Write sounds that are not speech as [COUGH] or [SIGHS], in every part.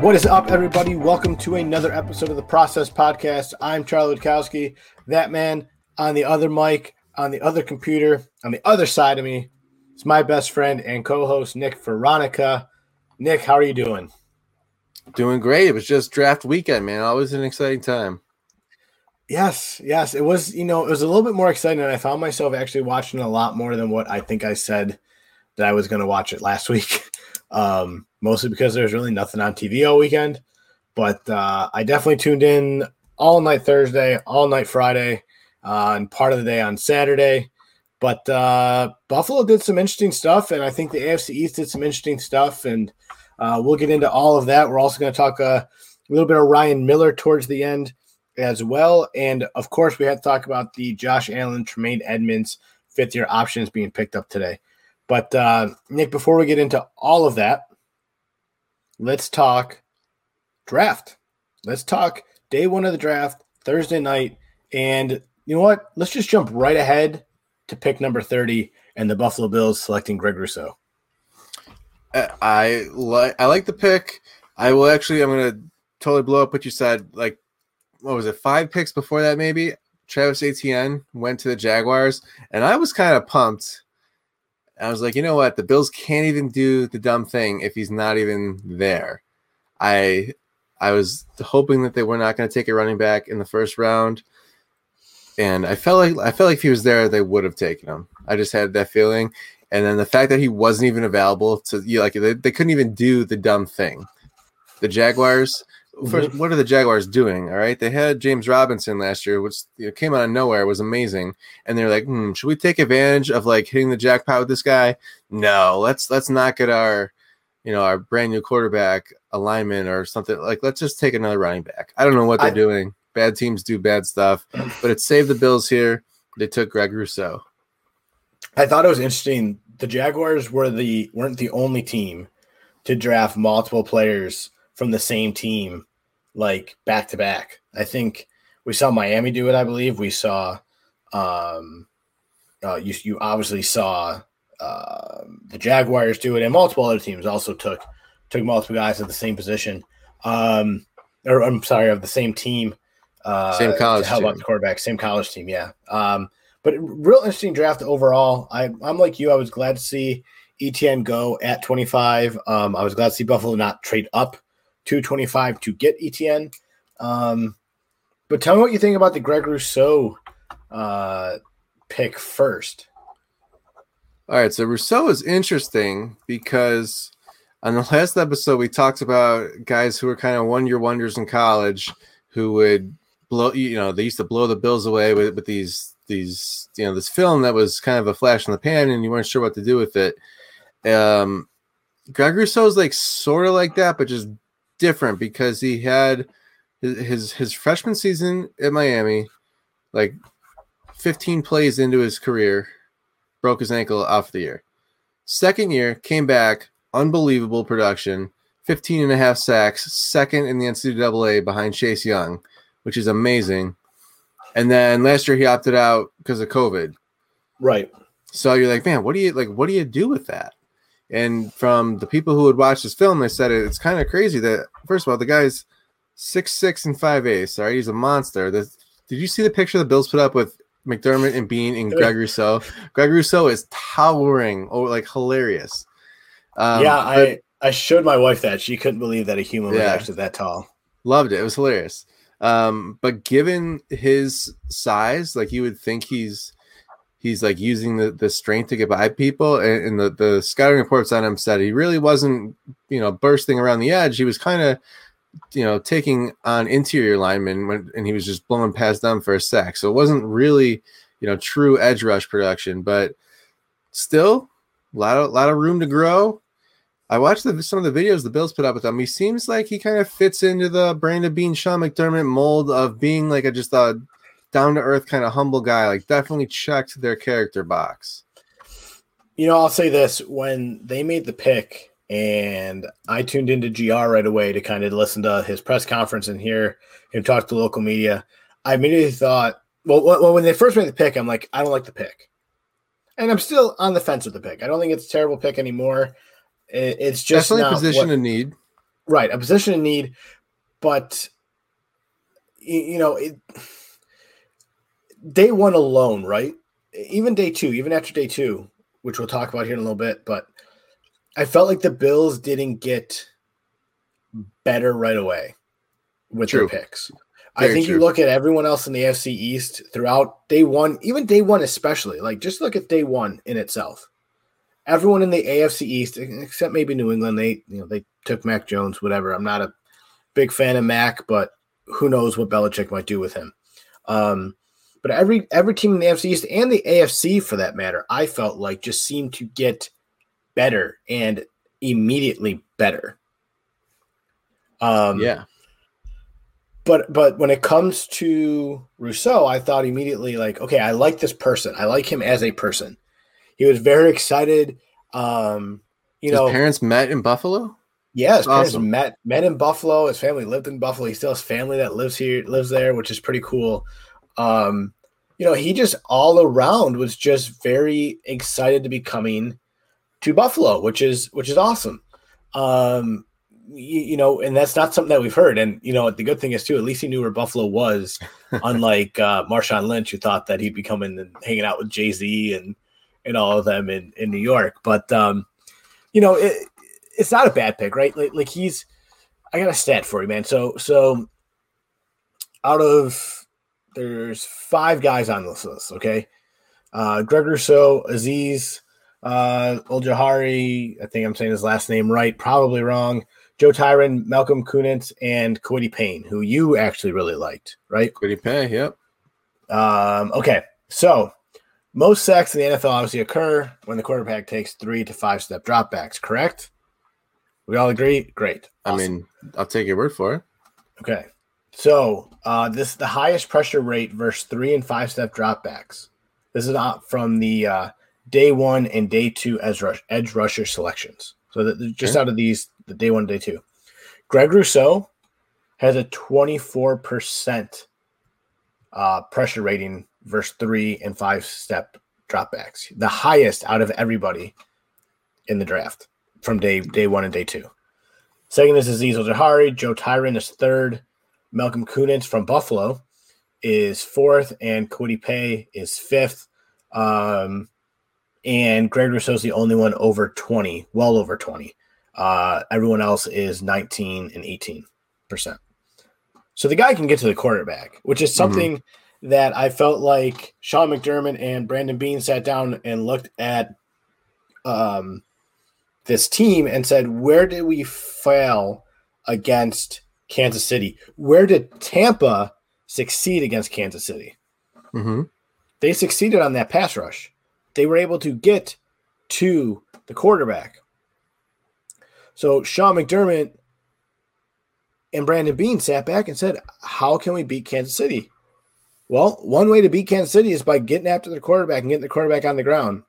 What is up, everybody? Welcome to another episode of the Process Podcast. I'm Charlie Witkowski. That man on the other mic, on the other computer, on the other side of me, is my best friend and co-host Nick Veronica. Nick, how are you doing? Doing great. It was just draft weekend, man. Always an exciting time. Yes, yes. It was, you know, it was a little bit more exciting. And I found myself actually watching a lot more than what I think I said that I was going to watch it last [LAUGHS] week. Um, mostly because there's really nothing on TV all weekend. But uh, I definitely tuned in all night Thursday, all night Friday, uh, and part of the day on Saturday. But uh, Buffalo did some interesting stuff, and I think the AFC East did some interesting stuff, and uh, we'll get into all of that. We're also going to talk a little bit of Ryan Miller towards the end as well, and of course, we had to talk about the Josh Allen, Tremaine Edmunds fifth year options being picked up today. But uh, Nick, before we get into all of that, let's talk draft. Let's talk day one of the draft, Thursday night. And you know what? Let's just jump right ahead to pick number 30 and the Buffalo Bills selecting Greg Rousseau. I like I like the pick. I will actually I'm gonna totally blow up what you said. Like what was it, five picks before that, maybe? Travis Etienne went to the Jaguars, and I was kind of pumped. I was like, you know what? The Bills can't even do the dumb thing if he's not even there. I I was hoping that they were not going to take a running back in the first round, and I felt like I felt like if he was there, they would have taken him. I just had that feeling, and then the fact that he wasn't even available to you know, like they, they couldn't even do the dumb thing. The Jaguars, first, what are the Jaguars doing? All right, they had James Robinson last year, which you know, came out of nowhere, was amazing, and they're like, hmm, should we take advantage of like hitting the jackpot with this guy? No, let's let's not get our you know our brand new quarterback alignment or something like. Let's just take another running back. I don't know what they're I, doing. Bad teams do bad stuff, but it saved the Bills here. They took Greg Rousseau. I thought it was interesting. The Jaguars were the weren't the only team to draft multiple players from the same team, like back to back. I think we saw Miami do it. I believe we saw. Um, uh, you you obviously saw uh, the Jaguars do it, and multiple other teams also took took multiple guys at the same position. Um, or I'm sorry, of the same team. Uh, same college. How about the quarterback? Same college team, yeah. Um, but real interesting draft overall. I, I'm like you. I was glad to see Etienne go at 25. Um, I was glad to see Buffalo not trade up to 25 to get Etienne. Um, but tell me what you think about the Greg Rousseau uh, pick first. All right, so Rousseau is interesting because on the [LAUGHS] last episode we talked about guys who were kind of one year wonders in college who would blow you know they used to blow the bills away with, with these these you know this film that was kind of a flash in the pan and you weren't sure what to do with it. Um, Greg Rousseau is like sort of like that, but just different because he had his, his his freshman season at Miami, like 15 plays into his career, broke his ankle off the year. Second year, came back, unbelievable production, 15 and a half sacks, second in the NCAA behind Chase Young, which is amazing. And then last year he opted out because of COVID. Right. So you're like, man, what do you like? What do you do with that? And from the people who would watch this film, they said it's kind of crazy that first of all, the guy's six six and five eighths. All right, he's a monster. The, did you see the picture the Bills put up with McDermott and Beane and Greg Rousseau? Greg Rousseau is towering, oh, like hilarious. Um, yeah, I I showed my wife that she couldn't believe that a human yeah, was actually that tall. Loved it. It was hilarious. Um, but given his size, like you would think he's he's like using the, the strength to get by people and, and the, the scouting reports on him said he really wasn't you know bursting around the edge. He was kind of you know taking on interior linemen when, and he was just blowing past them for a sack. So it wasn't really you know true edge rush production but still a lot of lot of room to grow. I watched the, some of the videos the Bills put up with him. He seems like he kind of fits into the Brandon Beane, Sean McDermott mold of being like a just a down to earth kind of humble guy. Like definitely checked their character box. You know, I'll say this: when they made the pick, and I tuned into GR right away to kind of listen to his press conference and hear him talk to local media, I immediately thought, well, well, when they first made the pick, I'm like, I don't like the pick. and I'm still on the fence with the pick. I don't think it's a terrible pick anymore. It's just Definitely a position what- of need. right a position in need, but you know it. Day one alone, right? Even day two, even after day two, which we'll talk about here in a little bit, but I felt like the Bills didn't get better right away with True. their picks. I Very think you look at everyone else in the AFC East throughout day one, even day one especially. Like just look at day one in itself. Everyone in the AFC East, except maybe New England, they you know they took Mac Jones, whatever. I'm not a big fan of Mac, but who knows what Belichick might do with him. Um, but every every team in the AFC East and the AFC for that matter, I felt like just seemed to get better and immediately better. Um, yeah. but but when it comes to Rousseau, I thought immediately like, okay, I like this person. I like him as a person. He was very excited. Um, you His know, parents met in Buffalo. yeah, his parents awesome. met met in Buffalo. His family lived in Buffalo. He still has family that lives here, lives there, which is pretty cool. Um, you know, he just all around was just very excited to be coming to Buffalo, which is which is awesome. Um, you, you know, and that's not something that we've heard. And you know, the good thing is too, at least he knew where Buffalo was, [LAUGHS] unlike uh, Marshawn Lynch, who thought that he'd be coming and hanging out with Jay Z and and all of them in in New York. But um, you know, it, it's not a bad pick, right? Like, like he's, I got a stat for you, man. So, so out of there's five guys on this list, okay? Uh, Greg Rousseau, Azeez, uh, Ojulari, I think I'm saying his last name right, probably wrong. Joe Tryon, Malcolm Koonce, and Kwity Paye, who you actually really liked, right? Kwity Paye, Yep. Um, okay, so most sacks in the NFL obviously occur when the quarterback takes three to five step dropbacks, correct? We all agree? Great. I mean, I'll take your word for it. okay. So uh, this the highest pressure rate versus three and five step dropbacks. This is not from the uh, day one and day two edge rush edge rusher selections. So that just out of these, the day one, day two, Greg Rousseau has a twenty four percent uh, pressure rating versus three and five step dropbacks, the highest out of everybody in the draft from day day one and day two. Second is Azeez Ojulari. Joe Tryon is third. Malcolm Koonce from Buffalo is fourth, and Kwity Paye is fifth. Um, and Greg Rousseau's the only one over 20, well over 20. Uh, everyone else is 19 and 18 percent. So the guy can get to the quarterback, which is something that I felt like Sean McDermott and Brandon Beane sat down and looked at um, this team and said, where did we fail against Kansas City? Where did Tampa succeed against Kansas City? Mm-hmm. They succeeded on that pass rush. They were able to get to the quarterback. So Sean McDermott and Brandon Beane sat back and said, How can we beat Kansas City? Well, one way to beat Kansas City is by getting after the quarterback and getting the quarterback on the ground.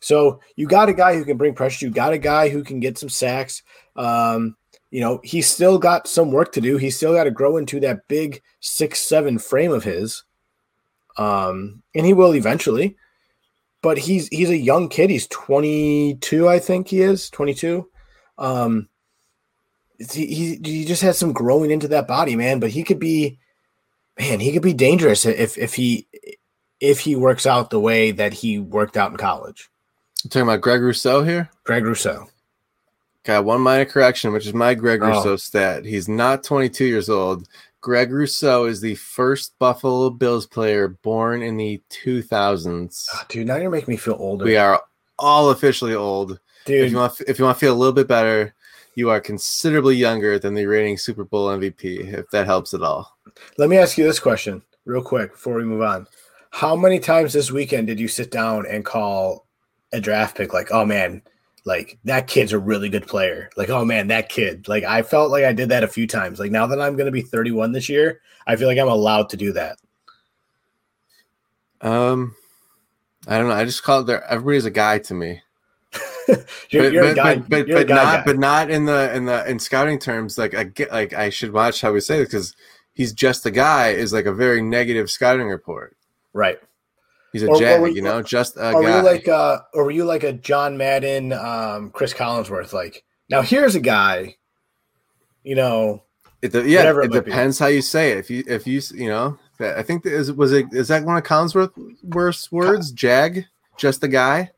So you got a guy who can bring pressure. You got a guy who can get some sacks. Um, you know, he's still got some work to do. He's still got to grow into that big six seven frame of his. Um, and he will eventually. But he's he's a young kid. He's 22, I think he is 22. Um, he, he he just has some growing into that body, man. But he could be, man, he could be dangerous if if he if he works out the way that he worked out in college. talking about Greg Rousseau here. Greg Rousseau. Got one minor correction, which is my Greg Oh. Rousseau stat. He's not 22 years old. Greg Rousseau is the first Buffalo Bills player born in the 2000s. Ah, dude, now you're making me feel older. We are all officially old. If dude. you want, if you want to feel a little bit better, you are considerably younger than the reigning Super Bowl MVP. If that helps at all. Let me ask you this question real quick before we move on. How many times this weekend did you sit down and call a draft pick like, oh man, like that kid's a really good player? Like, oh man, that kid. Like, I felt like I did that a few times. Like, now that I'm going to be 31 this year, I feel like I'm allowed to do that. Um, I don't know. I just call it there. Everybody's a guy to me. [LAUGHS] You're, but, you're a but, guy, but, but, but not guy. but not in the in the in scouting terms like i get like i should watch how we say this because he's just a guy is like a very negative scouting report right. He's a Or- jag, you you- know, just a or were you like uh or were you like a John Madden, um, Chris Collinsworth? Like now here's a guy, you know, It, de- yeah, whatever it it might be. depends how you say it. If you, if you, s- you know, I think that is was it is that one of Collinsworth's worst words? Jag, just the guy.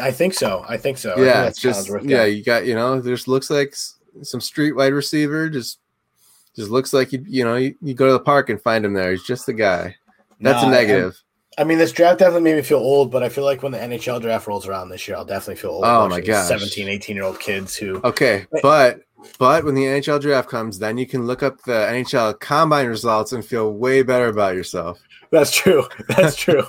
I think so. I think so. I think yeah, it's just yeah. You got you know, there's looks like some street wide receiver. Just just looks like you you know you, you go to the park and find him there. He's just the guy. That's No, a negative. I mean, this draft definitely made me feel old, but I feel like when the NHL draft rolls around this year, I'll definitely feel old. Oh my gosh. 17, 18 year old kids who. Okay, but but when the NHL draft comes, then you can look up the NHL combine results and feel way better about yourself. That's true. [LAUGHS] That's true.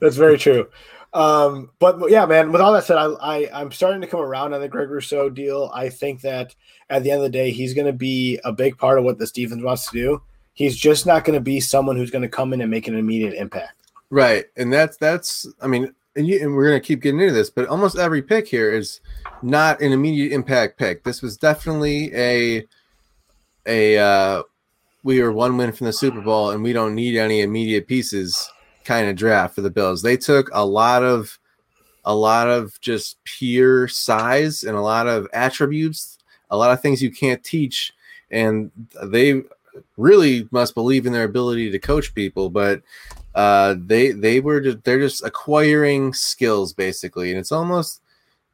That's very true. Um, but yeah, man. With all that said, I, I I'm starting to come around on the Greg Rousseau deal. I think that at the end of the day, he's going to be a big part of what the Stevens wants to do. He's just not going to be someone who's going to come in and make an immediate impact. Right, and that's that's. I mean, and, you, and we're gonna keep getting into this, but almost every pick here is not an immediate impact pick. This was definitely a a uh, we are one win from the Super Bowl, and we don't need any immediate pieces kind of draft for the Bills. They took a lot of a lot of just pure size and a lot of attributes, a lot of things you can't teach, and they really must believe in their ability to coach people, but uh, they they were just, they're just acquiring skills basically, and it's almost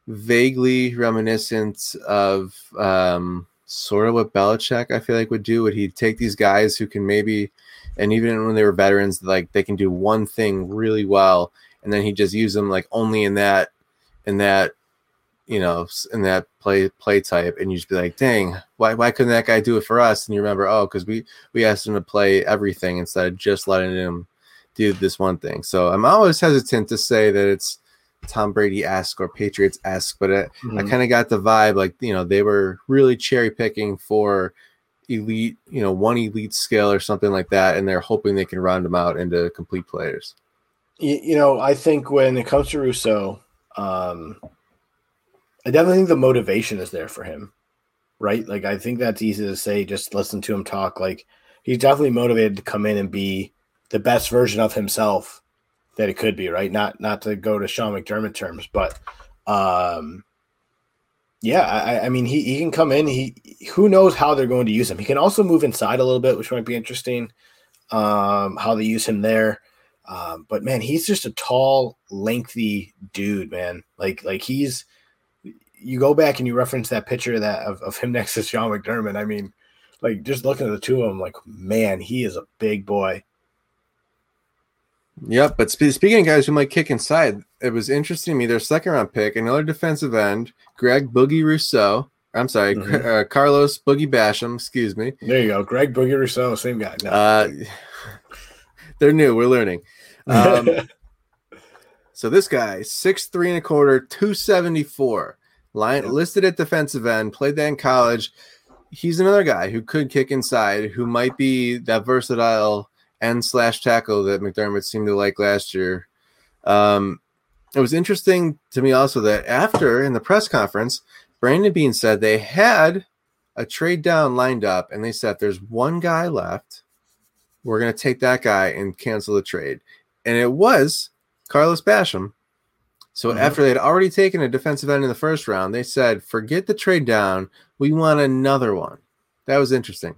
vaguely reminiscent of um, sort of what Belichick I feel like would do. Would he take these guys who can maybe, and even when they were veterans, like they can do one thing really well, and then he just use them like only in that in that you know in that play play type, and you just be like, dang, why why couldn't that guy do it for us? And you remember, oh, because we we asked him to play everything instead of just letting him do this one thing. So I'm always hesitant to say that it's Tom Brady esque or Patriots esque, but it, I Mhm. kind of got the vibe like you know they were really cherry picking for elite, you know, one elite skill or something like that, and they're hoping they can round them out into complete players. you, you know, I think when it comes to Rousseau, um, I definitely think the motivation is there for him, right? Like, I think that's easy to say, just listen to him talk. Like, he's definitely motivated to come in and be the best version of himself that it could be, right? Not not to go to Sean McDermott terms, but um, yeah, I, I mean, he, he can come in. He who knows how they're going to use him. He can also move inside a little bit, which might be interesting. Um, how they use him there. Um, but man, he's just a tall, lengthy dude, man. Like like he's you go back and you reference that picture that of, of him [LAUGHS] next to Sean McDermott. I mean, like just looking at the two of them, like man, he is a big boy. Yep, but spe- speaking of guys who might kick inside, it was interesting to me. Their second round pick, another defensive end, Greg Boogie Rousseau. I'm sorry, Mhm. uh, Carlos Boogie Basham. Excuse me. There you go, Greg Boogie Rousseau, same guy. No. Uh, [LAUGHS] they're new. We're learning. Um, [LAUGHS] so this guy, six three and a quarter, two seventy four, line listed at defensive end, played that in college. He's another guy who could kick inside, who might be that versatile end slash tackle that McDermott seemed to like last year. Um, it was interesting to me also that after in the press conference, Brandon Beane said they had a trade down lined up, and they said there's one guy left. We're gonna take that guy and cancel the trade, and it was Carlos Basham. So Mhm. after they'd already taken a defensive end in the first round, they said, "Forget the trade down. We want another one." That was interesting.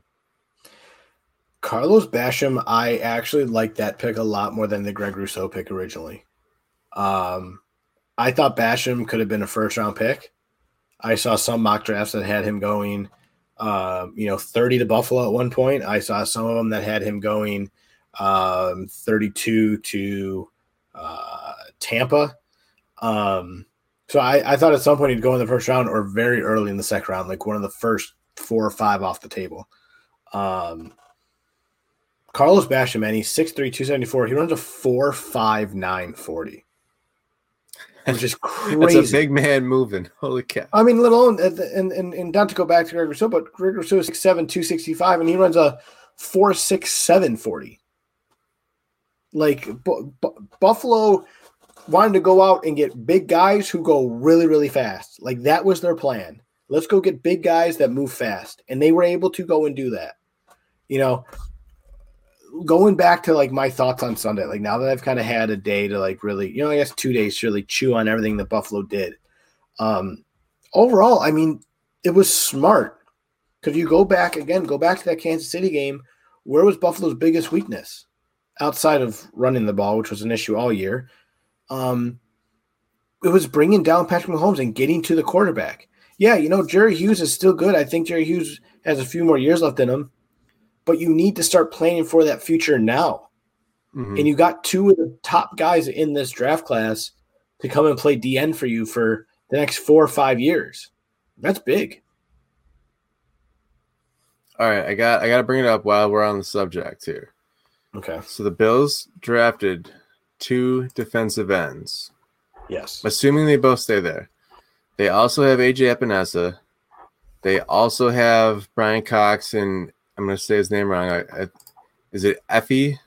Carlos Basham, I actually like that pick a lot more than the Greg Rousseau pick originally. Um, I thought Basham could have been a first round pick. I saw some mock drafts that had him going, um, you know, 30 to Buffalo at one point. I saw some of them that had him going um, 32 to uh, Tampa. Um, so I, I thought at some point he'd go in the first round or very early in the second round, like one of the first four or five off the table. Um, Carlos Basham, man, he's 6'3, 274. He runs a 4'5'9 40. Which is crazy. That's a big man moving. Holy cow! I mean, let alone uh, and, and, and, and not to go back to Greg Rousseau, but Greg Rousseau is 6'7, 265, and he runs a 4'6'7 40. Like Bu- Bu- Buffalo wanted to go out and get big guys who go really, really fast. Like that was their plan. Let's go get big guys that move fast. And they were able to go and do that. You know, going back to like my thoughts on Sunday, like now that I've kind of had a day to like really, you know, I guess two days to really chew on everything that Buffalo did. Um, overall, I mean, it was smart because you go back again, go back to that Kansas City game. Where was Buffalo's biggest weakness outside of running the ball, which was an issue all year? Um, it was bringing down Patrick Mahomes and getting to the quarterback. Yeah, you know, Jerry Hughes is still good. I think Jerry Hughes has a few more years left in him, but you need to start planning for that future now. Mm-hmm. And you got two of the top guys in this draft class to come and play DN for you for the next four or five years. That's big. All right, I got I got to bring it up while we're on the subject here. Okay. So the Bills drafted two defensive ends. Yes. Assuming they both stay there. They also have AJ Epenesa. They also have Bryan Cox and I'm going to say his name wrong. I, I, is it Efe?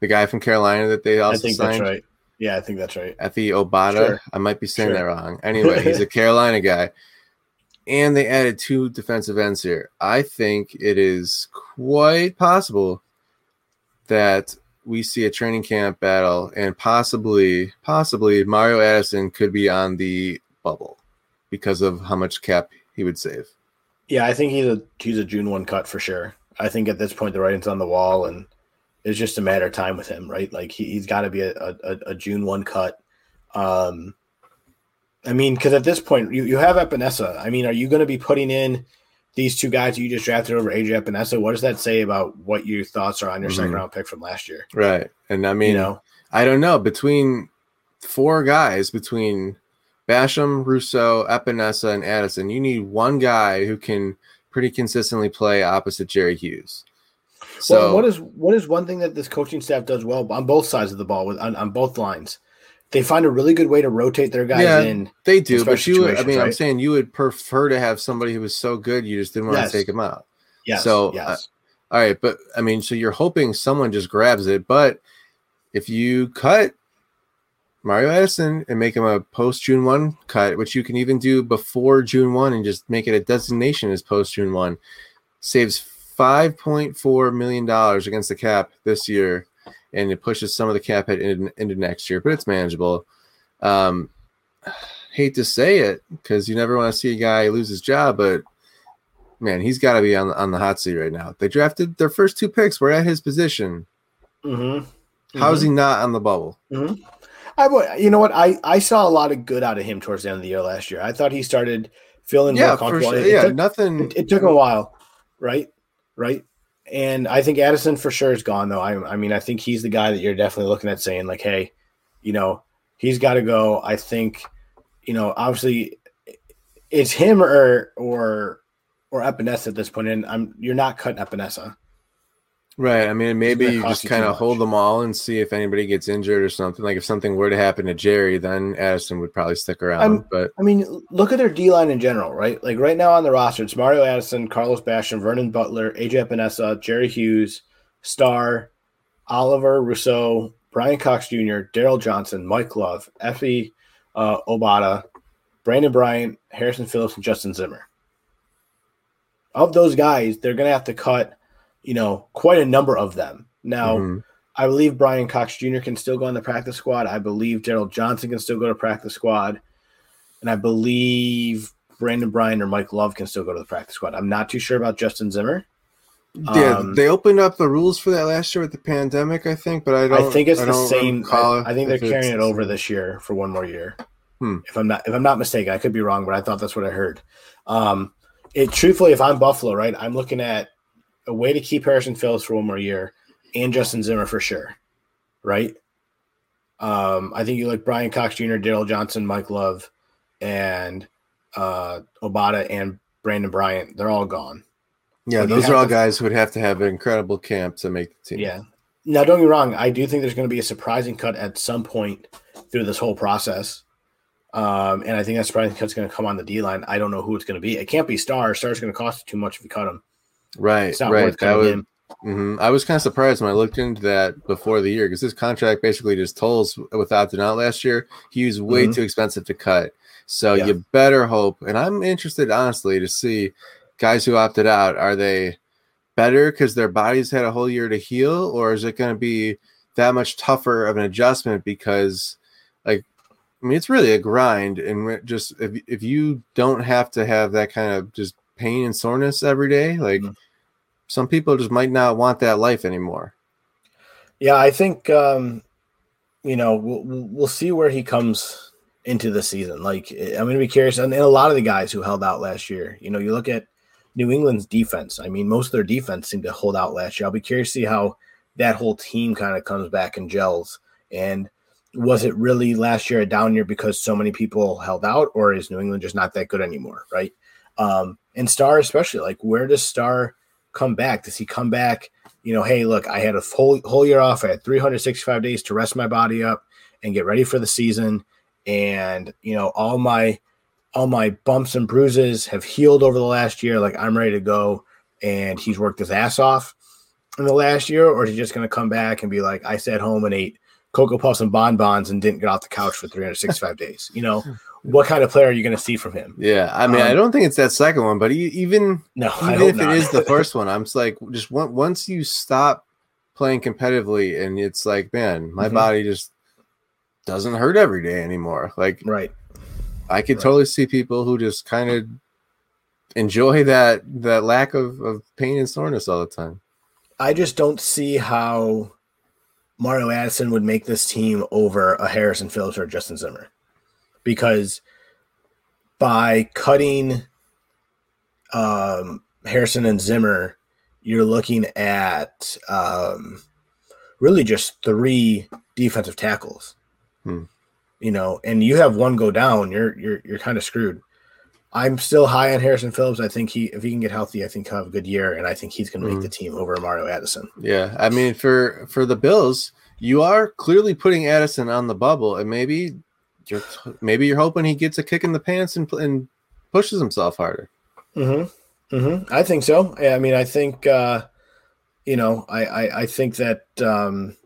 The guy from Carolina that they also I think signed? that's right. Yeah, I think that's right. Efe Obada. Sure. I might be saying sure. that wrong. Anyway, he's a [LAUGHS] Carolina guy. And they added two defensive ends here. I think it is quite possible that we see a training camp battle and possibly, possibly Mario Addison could be on the bubble because of how much cap he would save. Yeah, I think he's a he's a June one cut for sure. I think at this point the writing's on the wall, and it's just a matter of time with him, right? Like he, has got to be a, a, a, June one cut. Um, I mean, because at this point you, you have Epenesa. I mean, are you going to be putting in these two guys you just drafted over AJ Epenesa? What does that say about what your thoughts are on your mm-hmm. second round pick from last year? Right, and I mean, you know, I don't know between four guys between Basham, Rousseau, Epenesa, and Addison. You need one guy who can pretty consistently play opposite Jerry Hughes. So well, what is what is one thing that this coaching staff does well on both sides of the ball with on, on both lines? They find a really good way to rotate their guys yeah, in. They do, but you I mean right? I'm saying you would prefer to have somebody who was so good you just didn't want yes. to take him out. Yeah. So yes. Uh, all right, but I mean, so you're hoping someone just grabs it, but if you cut Mario Addison and make him a post June 1 cut, which you can even do before June 1 and just make it a designation as post June 1. Saves $5.4 million against the cap this year, and it pushes some of the cap hit into, into next year, but it's manageable. Um, [SIGHS] hate to say it because you never want to see a guy lose his job, but man, he's got to be on, on the hot seat right now. They drafted their first two picks, were at his position. Mm-hmm. How's he not on the bubble? Mm-hmm. I would, you know what? I I saw a lot of good out of him towards the end of the year last year. I thought he started feeling yeah, more comfortable. Sure. It, yeah, took, nothing. It, it, took a while, right? Right. And I think Addison for sure is gone though. I I mean I think he's the guy that you're definitely looking at saying like, hey, you know, he's got to go. I think, you know, obviously, it's him or or or Epenesa at this point. and I'm you're not cutting Epenesa. Right. I mean, maybe you just kind of hold them all and see if anybody gets injured or something. Like if something were to happen to Jerry, then Addison would probably stick around. I'm, but I mean, look at their D line in general, right? Like right now on the roster, it's Mario Addison, Carlos Basham, Vernon Butler, AJ Epenesa, Jerry Hughes, Star, Oliver Rousseau, Bryan Cox Jr., Daryl Johnson, Mike Love, Efe uh, Obada, Brandon Bryant, Harrison Phillips, and Justin Zimmer. Of those guys, they're going to have to cut – you know, quite a number of them. Now, mm-hmm. I believe Bryan Cox Jr. can still go on the practice squad. I believe Daryl Johnson can still go to practice squad. And I believe Brandon Bryan or Mike Love can still go to the practice squad. I'm not too sure about Justin Zimmer. Yeah, um, they opened up the rules for that last year with the pandemic, I think, but I don't. I think it's I the same. I, I, think they're carrying it over this year for one more year. Hmm. If I'm not, if I'm not mistaken, I could be wrong, but I thought that's what I heard. Um, it truthfully, if I'm Buffalo, right, I'm looking at a way to keep Harrison Phillips for one more year and Justin Zimmer for sure, right? Um, I think you like Bryan Cox Jr., Daryl Johnson, Mike Love, and uh, Obada and Brandon Bryant. They're all gone. Yeah, those are all to, guys who would have to have an incredible camp to make the team. Yeah. Now, don't get me wrong. I do think there's going to be a surprising cut at some point through this whole process. Um, and I think that surprising cut's going to come on the D line. I don't know who it's going to be. It can't be Star. Star's going to cost too much if you cut him. Right, right. That was, mm-hmm. I was kind of surprised when I looked into that before the year because his contract basically just tolls without the out last year. He was way mm-hmm. too expensive to cut. So yeah. you better hope, and I'm interested honestly to see guys who opted out. Are they better because their bodies had a whole year to heal, or is it going to be that much tougher of an adjustment because, like, I mean, it's really a grind, and just if if you don't have to have that kind of just pain and soreness every day, like mm-hmm. some people just might not want that life anymore. Yeah, I think um, you know we'll we'll see where he comes into the season. Like I'm going to be curious, and, and a lot of the guys who held out last year. You know, you look at New England's defense. I mean, most of their defense seemed to hold out last year. I'll be curious to see how that whole team kind of comes back and gels. And was it really last year a down year because so many people held out, or is New England just not that good anymore? Right. Um, and Star, especially, like where does Star come back? Does he come back? You know, hey, look, I had a whole whole year off. I had 365 days to rest my body up and get ready for the season. And you know, all my all my bumps and bruises have healed over the last year. Like I'm ready to go. And he's worked his ass off in the last year, or is he just going to come back and be like, I sat home and ate Cocoa Puffs and bonbons and didn't get off the couch for 365 days? You know, hmm. What kind of player are you going to see from him? Yeah. I mean, um, I don't think it's that second one, but even, no, even if not. it is the [LAUGHS] first one, I'm just like, just once you stop playing competitively and it's like, man, my mm-hmm. body just doesn't hurt every day anymore. Like, right I could right. totally see people who just kind of enjoy that that lack of, of pain and soreness all the time. I just don't see how Mario Addison would make this team over a Harrison Phillips or Justin Zimmer. Because by cutting um, Harrison and Zimmer, you're looking at um, really just three defensive tackles. Hmm you know, and you have one go down, you're you're you're kind of screwed. I'm still high on Harrison Phillips. I think he, if he can get healthy, I think he'll have a good year, and I think he's going to make mm. the team over Mario Addison. Yeah, I mean, for for the Bills, you are clearly putting Addison on the bubble, and maybe you're maybe you're hoping he gets a kick in the pants and and pushes himself harder. Mm-hmm. Mm-hmm. I think so. I mean, I think uh, you know, I I, I think that um,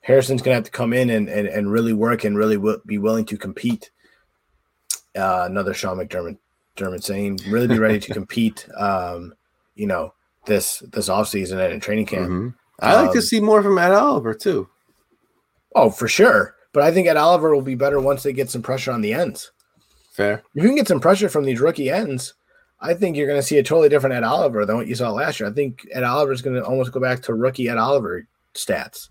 Harrison's going to have to come in and, and, and really work and really w- be willing to compete. Uh, another Sean McDermott Dermott saying, really be ready to [LAUGHS] compete. Um, you know, this this offseason and in training camp. Mm-hmm. I like um, to see more from Ed Oliver too. Oh, for sure. But I think Ed Oliver will be better once they get some pressure on the ends. Fair. If you can get some pressure from these rookie ends, I think you're going to see a totally different Ed Oliver than what you saw last year. I think Ed Oliver is going to almost go back to rookie Ed Oliver stats.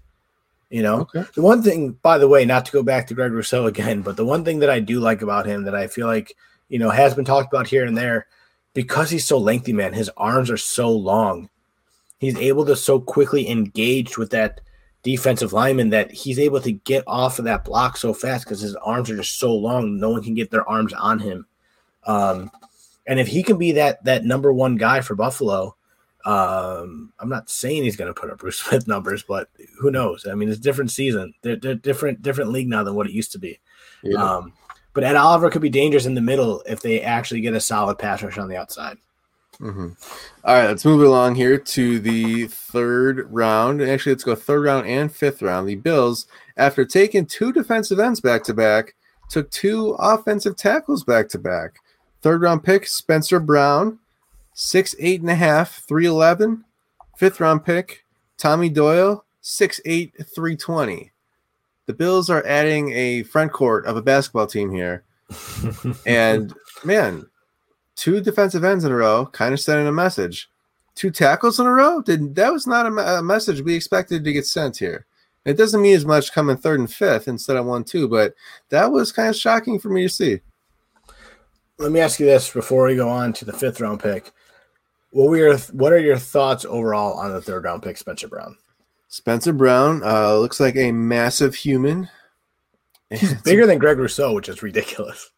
You know, okay. the one thing, by the way, not to go back to Greg Rousseau [LAUGHS] again, but the one thing that I do like about him that I feel like, you know, has been talked about here and there, because he's so lengthy, man, his arms are so long. He's able to so quickly engage with that defensive lineman that he's able to get off of that block so fast because his arms are just so long. No one can get their arms on him. Um, and if he can be that that number one guy for Buffalo, um, I'm not saying he's going to put up Bruce [LAUGHS] Smith numbers, but who knows? I mean, it's a different season. They're, they're different, different league now than what it used to be. Yeah. Um, but Ed Oliver could be dangerous in the middle if they actually get a solid pass rush on the outside. Mm-hmm. All right, let's move along here to the third round. Actually, let's go third round and fifth round. The Bills, after taking two defensive ends back to back, took two offensive tackles back to back. Third round pick Spencer Brown six eight and a half, three eleven. Fifth round pick, Tommy Doyle, six eight, three twenty. The Bills are adding a front court of a basketball team here. [LAUGHS] and man, two defensive ends in a row, kind of sending a message. Two tackles in a row? Did that was not a, a message we expected to get sent here. It doesn't mean as much coming third and fifth instead of one two, but that was kind of shocking for me to see. Let me ask you this before we go on to the fifth round pick. What were your What are your thoughts overall on the third round pick, Spencer Brown? Spencer Brown uh, looks like a massive human. He's [LAUGHS] bigger than Greg Rousseau, which is ridiculous.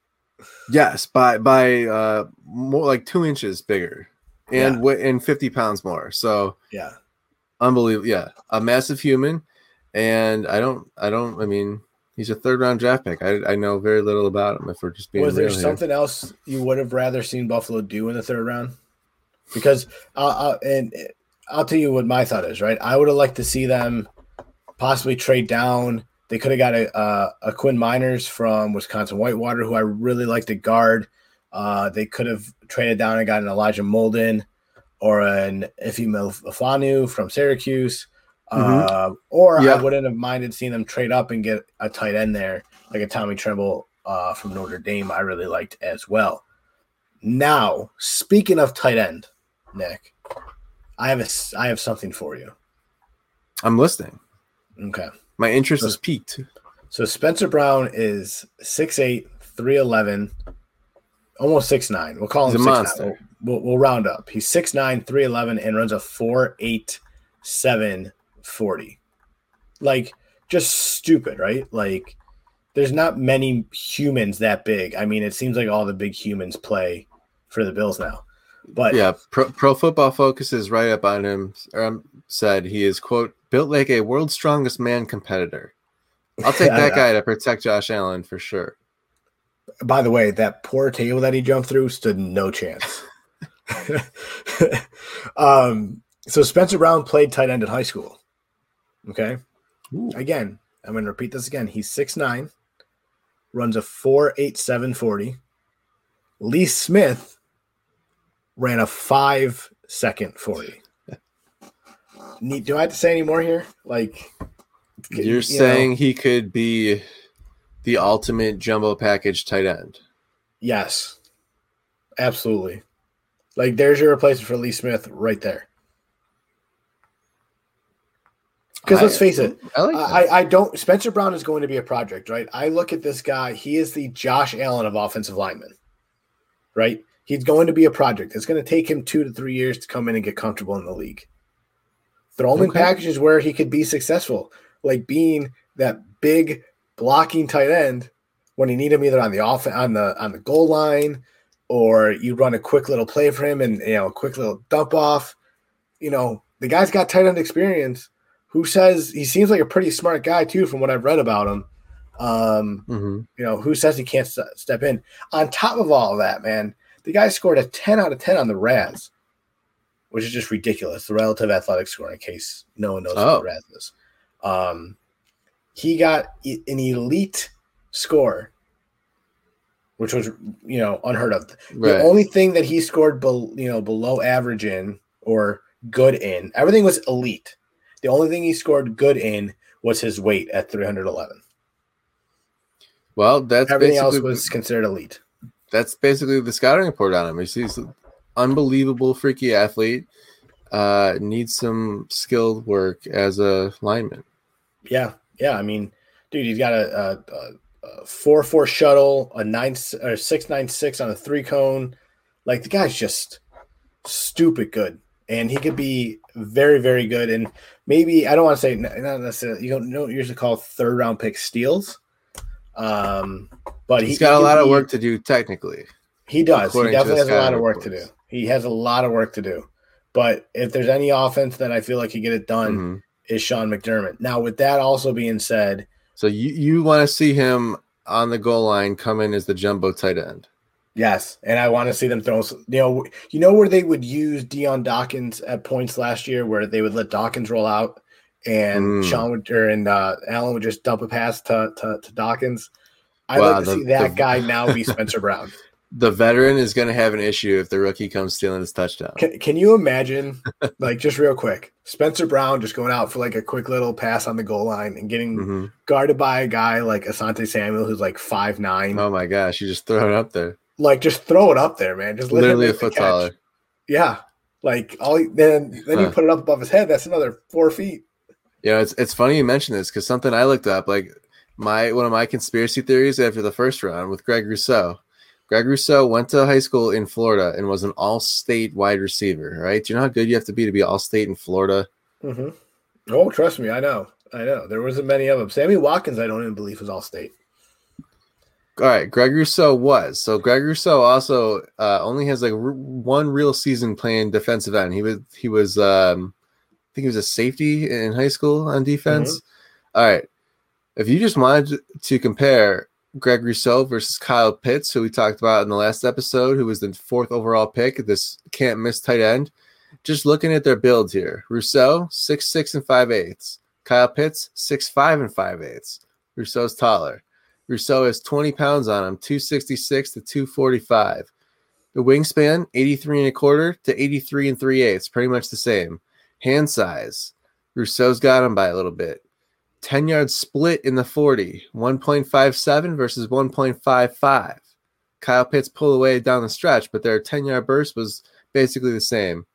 Yes, by by uh, more like two inches bigger, and yeah. and fifty pounds more. So yeah, unbelievable. Yeah, a massive human, and I don't, I don't. I mean, he's a third round draft pick. I, I know very little about him. If we're just being was there something here. else you would have rather seen Buffalo do in the third round? because I'll, I'll, and I'll tell you what my thought is. Right, I would have liked to see them possibly trade down. They could have got a, a, a Quinn Meinerz from Wisconsin Whitewater, who I really like to guard. Uh, they could have traded down and got an Elijah Molden. or an Ifeatu Melifonwu from Syracuse. Mhm. Uh, or Yeah. I wouldn't have minded seeing them trade up and get a tight end there, like a Tommy Tremble uh, from Notre Dame. I really liked as well. Now, speaking of tight end, Nick, I have a I have something for you. I'm listening. Okay. My interest is peaked. So Spencer Brown is 6'8, 311, almost 6'9. We'll call him He's a 6'9. monster. We'll, we'll, round up. He's 6'9, 311, and runs a 4'8, 40. Like, just stupid, right? Like, there's not many humans that big. I mean, it seems like all the big humans play for the Bills now. But Yeah, Pro, Pro Football Focus is right up on him. Um, said he is quote built like a world's strongest man competitor. I'll take [LAUGHS] that guy to protect Josh Allen for sure. by the way, that poor table that he jumped through stood no chance. [LAUGHS] [LAUGHS] um, so Spencer Brown played tight end in high school. Okay. Ooh. Again, I'm going to repeat this again. He's 6'9, runs a 4'8, 40. Lee Smith ran a five second 40. Need, do I have to say any more here? Like, you You're know, saying he could be the ultimate jumbo package tight end. Yes, absolutely. Like, there's your replacement for Lee Smith right there. Because let's face it, I like. I, I don't. Spencer Brown is going to be a project, right? I look at this guy. He is the Josh Allen of offensive linemen, right? He's going to be a project. It's going to take him two to three years to come in and get comfortable in the league. Throw him in packages where he could be successful, like being that big blocking tight end when you need him either on the off on the on the goal line, or you run a quick little play for him and you know a quick little dump off. You know the guy's got tight end experience who says he seems like a pretty smart guy too, from what I've read about him. Um, Mhm. you know, who says he can't st- step in? On top of all of that, man, the guy scored a 10 out of 10 on the RAS, which is just ridiculous. The relative athletic score, in case no one knows Oh. what RAS is. Um, he got e- an elite score, which was you know unheard of. The only thing that he scored, bel you know, below average in or good in, everything was elite. The only thing he scored good in was his weight at 311. well, that's Everything else basically was considered elite. that's basically the scouting report on him. He's, he's unbelievable freaky athlete. Uh, needs some skilled work as a lineman. Yeah, yeah. I mean, dude, he's got a, a, a, four four shuttle, a nine or six nine six on a three cone. Like the guy's just stupid good, and he could be very very good. And maybe I don't want to say not necessarily. You don't know usually call third round pick steals. Um, but He's he, got a lot of work to do technically. He does. He definitely has a lot of work to do. He has a lot of work to do. But if there's any offense that I feel like he get it done, Mhm. is Sean McDermott. Now, with that also being said, So you, you want to see him on the goal line come in as the jumbo tight end. yes, and I want to see them throw. You know, you know where they would use Dion Dawkins at points last year, where they would let Dawkins roll out, and Mm. Sean would or and uh, Allen would just dump a pass to to, to Dawkins. I'd Wow, like to the- see that the- guy [LAUGHS] now be Spencer Brown. The veteran is going to have an issue if the rookie comes stealing his touchdown. Can, can you imagine, [LAUGHS] like, just real quick, Spencer Brown just going out for like a quick little pass on the goal line and getting Mhm. guarded by a guy like Asante Samuel, who's like five nine. Oh my gosh, you just throw it up there. Like, just throw it up there, man. Just Literally a foot taller. Yeah, like all he- then then you put it up above his head. That's another four feet. You know, it's it's funny you mention this because something I looked up, like my one of my conspiracy theories after the first round with Greg Rousseau. Greg Rousseau went to high school in Florida and was an all-state wide receiver. Right? Do you know how good you have to be to be all-state in Florida? Mm-hmm. Oh, trust me, I know, I know. There wasn't many of them. Sammy Watkins, I don't even believe was all state. All right, Greg Rousseau was so. Greg Rousseau also uh, only has like r- one real season playing defensive end. He was he was um, I think he was a safety in high school on defense. All right, if you just wanted to compare Greg Rousseau versus Kyle Pitts, who we talked about in the last episode, who was the fourth overall pick, this can't miss tight end. Just looking at their builds here, Rousseau six six and five eighths, Kyle Pitts six five and five eighths. Rousseau's taller. Rousseau has 20 pounds on him, 266 to 245. The wingspan, 83 and a quarter to 83 and 3 eighths, pretty much the same. Hand size, Rousseau's got him by a little bit. 10 yard split in the 40, 1.57 versus 1.55. Kyle Pitts pulled away down the stretch, but their 10 yard burst was basically the same.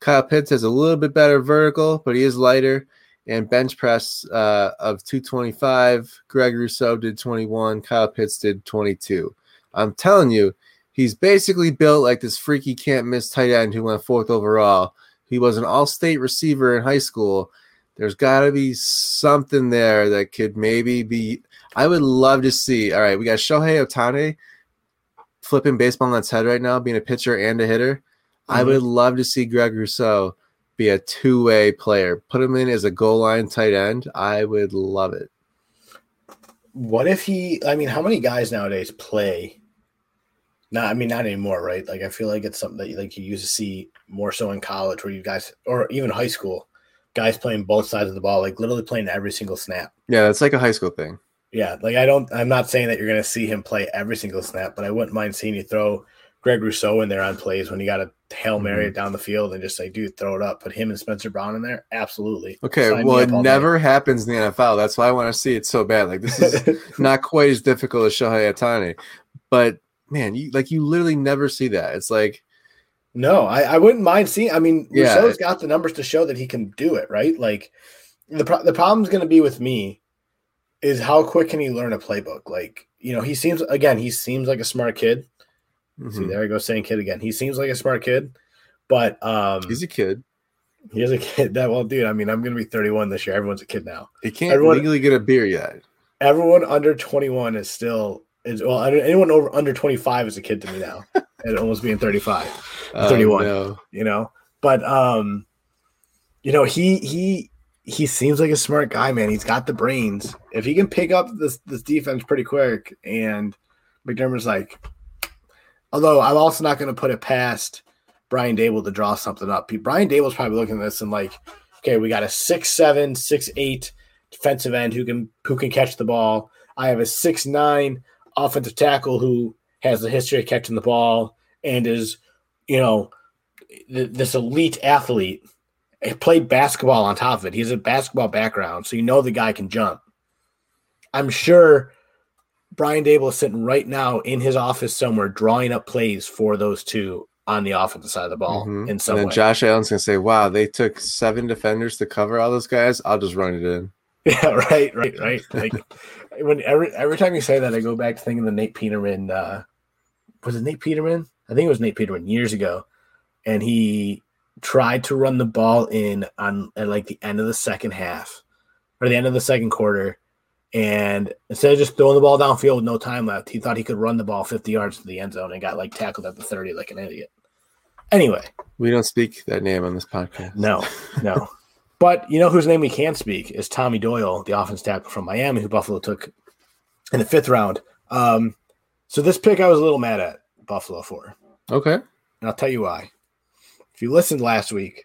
Kyle Pitts has a little bit better vertical, but he is lighter. And bench press uh, of 225. Greg Rousseau did 21. Kyle Pitts did 22. I'm telling you, he's basically built like this freaky can't miss tight end who went fourth overall. He was an all state receiver in high school. There's got to be something there that could maybe be. I would love to see. All right, we got Shohei Ohtani flipping baseball on its head right now, being a pitcher and a hitter. Mm-hmm. I would love to see Greg Rousseau be a two way player. Put him in as a goal line tight end. I would love it. What if he? I mean, how many guys nowadays play? Not, I mean, not anymore, right? Like, I feel like it's something that you, like you used to see more so in college, where you guys, or even high school, guys playing both sides of the ball, like literally playing every single snap. Yeah, that's like a high school thing. Yeah, like I don't. I'm not saying that you're going to see him play every single snap, but I wouldn't mind seeing you throw Greg Rousseau in there on plays when you got a hail mary mm-hmm. down the field and just say, dude, throw it up. Put him and Spencer Brown in there. Absolutely. Okay. Sign well, it never night. happens in the NFL. That's why I want to see it so bad. Like this is [LAUGHS] not quite as difficult as Shohei Ohtani, but man, you like you literally never see that. It's like. No, I, I wouldn't mind seeing. I mean, yeah, Rousseau's got the numbers to show that he can do it, right? Like, the pro- the problem's going to be with me is how quick can he learn a playbook? Like, you know, he seems again, he seems like a smart kid. Mm-hmm. See, there I go saying kid again. He seems like a smart kid, but um he's a kid. He is a [LAUGHS] kid. That well, dude. I mean, I'm gonna be 31 this year. Everyone's a kid now. He can't everyone, legally get a beer yet. Everyone under 21 is still is well. Anyone over under 25 is a kid to me now. [LAUGHS] and almost being 35, 31. no. You know, but um, you know, he he he seems like a smart guy, man. He's got the brains. If he can pick up this this defense pretty quick, and McDermott's like, although I'm also not going to put it past Brian Daboll to draw something up. Brian Daboll's probably looking at this and like, okay, we got a six seven, six eight defensive end who can who can catch the ball. I have a six nine offensive tackle who has a history of catching the ball and is, you know, th- this elite athlete he played basketball on top of it. He has a basketball background, so you know the guy can jump. I'm sure Brian Daboll is sitting right now in his office somewhere drawing up plays for those two on the offensive side of the ball mm-hmm. in some and then way. Josh Allen's gonna say, Wow, they took seven defenders to cover all those guys. I'll just run it in. [LAUGHS] Yeah, right, right, right. Like when every every time you say that, I go back to thinking the Nate Peterman uh was it Nate Peterman? I think it was Nate Peterman years ago. And he tried to run the ball in on at like the end of the second half or the end of the second quarter. And instead of just throwing the ball downfield with no time left, he thought he could run the ball 50 yards to the end zone and got like tackled at the 30 like an idiot. Anyway, we don't speak that name on this podcast. No, no. [LAUGHS] but you know whose name we can't speak is Tommy Doyle, the offense tackle from Miami, who Buffalo took in the fifth round. Um, so this pick I was a little mad at Buffalo for. Okay. And I'll tell you why if you listened last week,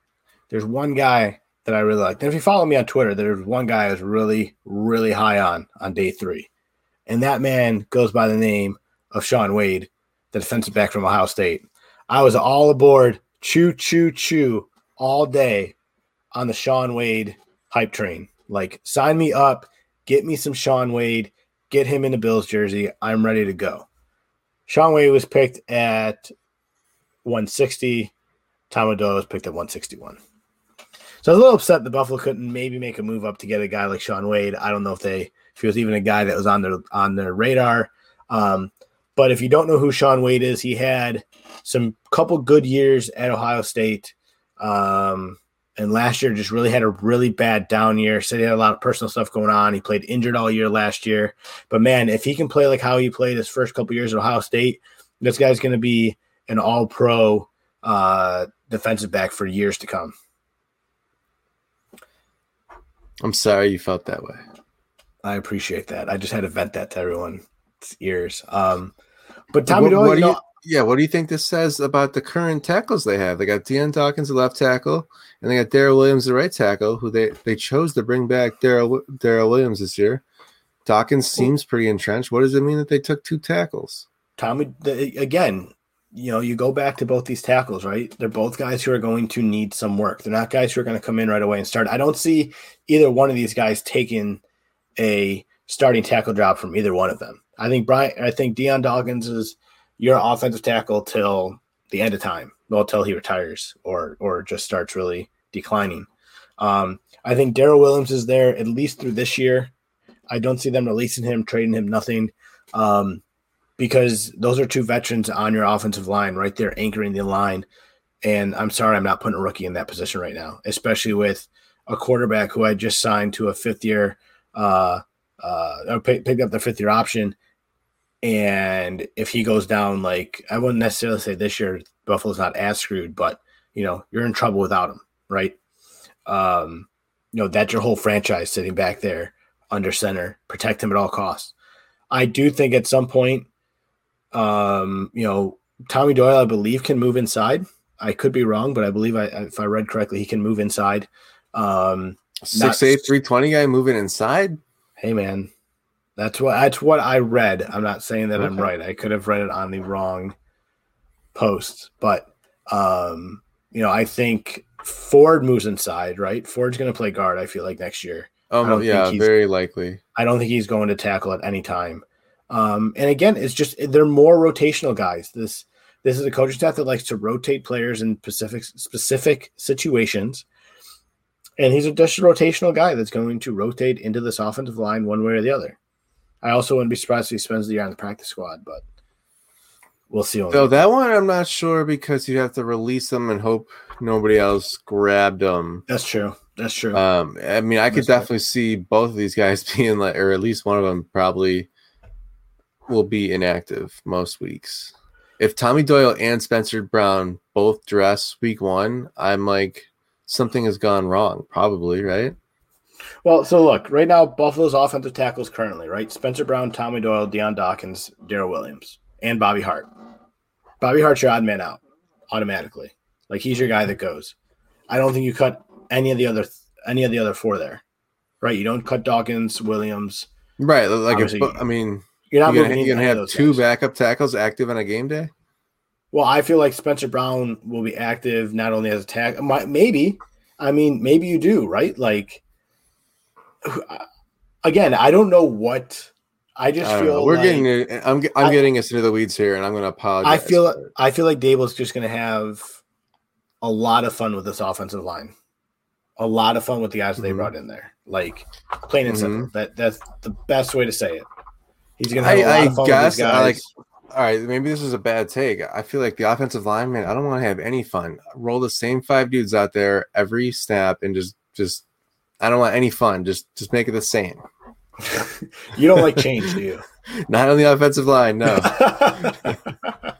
there's one guy that I really liked. And if you follow me on Twitter, there's one guy I was really, really high on on day three. And that man goes by the name of Shaun Wade, the defensive back from Ohio State. I was all aboard, choo, choo, choo, all day on the Shaun Wade hype train. Like, sign me up, get me some Shaun Wade, get him in the Bills jersey. I'm ready to go. Shaun Wade was picked at 160. Tom Doyle was picked at 161. So I was a little upset the Buffalo couldn't maybe make a move up to get a guy like Shaun Wade. I don't know if they if he was even a guy that was on their on their radar. Um, but if you don't know who Shaun Wade is, he had some couple good years at Ohio State. Um, and last year just really had a really bad down year. Said he had a lot of personal stuff going on. He played injured all year last year. But man, if he can play like how he played his first couple years at Ohio State, this guy's going to be an all pro uh, defensive back for years to come. I'm sorry you felt that way. I appreciate that. I just had to vent that to everyone's ears. Um, but Tommy what, Doyle, what you know, yeah, what do you think this says about the current tackles they have? They got Dion Dawkins, the left tackle, and they got Daryl Williams, the right tackle, who they they chose to bring back Daryl Daryl Williams this year. Dawkins seems pretty entrenched. What does it mean that they took two tackles? Tommy, again, you know, you go back to both these tackles, right? They're both guys who are going to need some work. They're not guys who are going to come in right away and start. I don't see either one of these guys taking a starting tackle job from either one of them. I think Brian, I think Dion Dawkins is your offensive tackle till the end of time, well, till he retires or or just starts really declining. Um, I think Daryl Williams is there at least through this year. I don't see them releasing him, trading him, nothing. Um, because those are two veterans on your offensive line right there anchoring the line. And I'm sorry, I'm not putting a rookie in that position right now, especially with a quarterback who I just signed to a fifth year, uh, uh, picked up the fifth year option. And if he goes down, like I wouldn't necessarily say this year, Buffalo's not as screwed, but you know, you're in trouble without him, right? Um, you know, that's your whole franchise sitting back there under center. Protect him at all costs. I do think at some point um, you know, Tommy Doyle, I believe, can move inside. I could be wrong, but I believe I, if I read correctly, he can move inside. Um, six eight three twenty guy moving inside. Hey man, that's what that's what I read. I'm not saying that okay. I'm right. I could have read it on the wrong post, but um, you know, I think Ford moves inside. Right, Ford's going to play guard. I feel like next year. Oh yeah, very likely. I don't think he's going to tackle at any time. Um, and again, it's just they're more rotational guys. This this is a coaching staff that likes to rotate players in specific specific situations. And he's a just a rotational guy that's going to rotate into this offensive line one way or the other. I also wouldn't be surprised if he spends the year on the practice squad, but we'll see. So that one, I'm not sure because you have to release them and hope nobody else grabbed them. That's true. That's true. Um, I mean, I could definitely see both of these guys [LAUGHS] being like, or at least one of them probably will be inactive most weeks. If Tommy Doyle and Spencer Brown both dress week one, I'm like, something has gone wrong, probably, right? Well, so look, right now, Buffalo's offensive tackles currently, right? Spencer Brown, Tommy Doyle, Dion Dawkins, Daryl Williams, and Bobby Hart. Bobby Hart's your odd man out automatically. Like he's your guy that goes. I don't think you cut any of the other any of the other four there, right? You don't cut Dawkins, Williams, right? Like if, I mean, you're not you're gonna, you're gonna have two guys. backup tackles active on a game day. Well, I feel like Spencer Brown will be active not only as a tack, maybe. I mean, maybe you do, right? Like, again, I don't know what. I just I feel we're like, getting. I'm I'm I, getting us into the weeds here, and I'm going to apologize. I feel I feel like Daboll's just going to have a lot of fun with this offensive line, a lot of fun with the guys mm-hmm. they brought in there. Like plain and mm-hmm. simple. That that's the best way to say it. He's gonna have I, a lot I of fun guess, with like, all right, maybe this is a bad take. I feel like the offensive lineman. I don't want to have any fun. Roll the same five dudes out there every snap and just just I don't want any fun. Just just make it the same. [LAUGHS] you don't like change, do you? [LAUGHS] Not on the offensive line, no. [LAUGHS]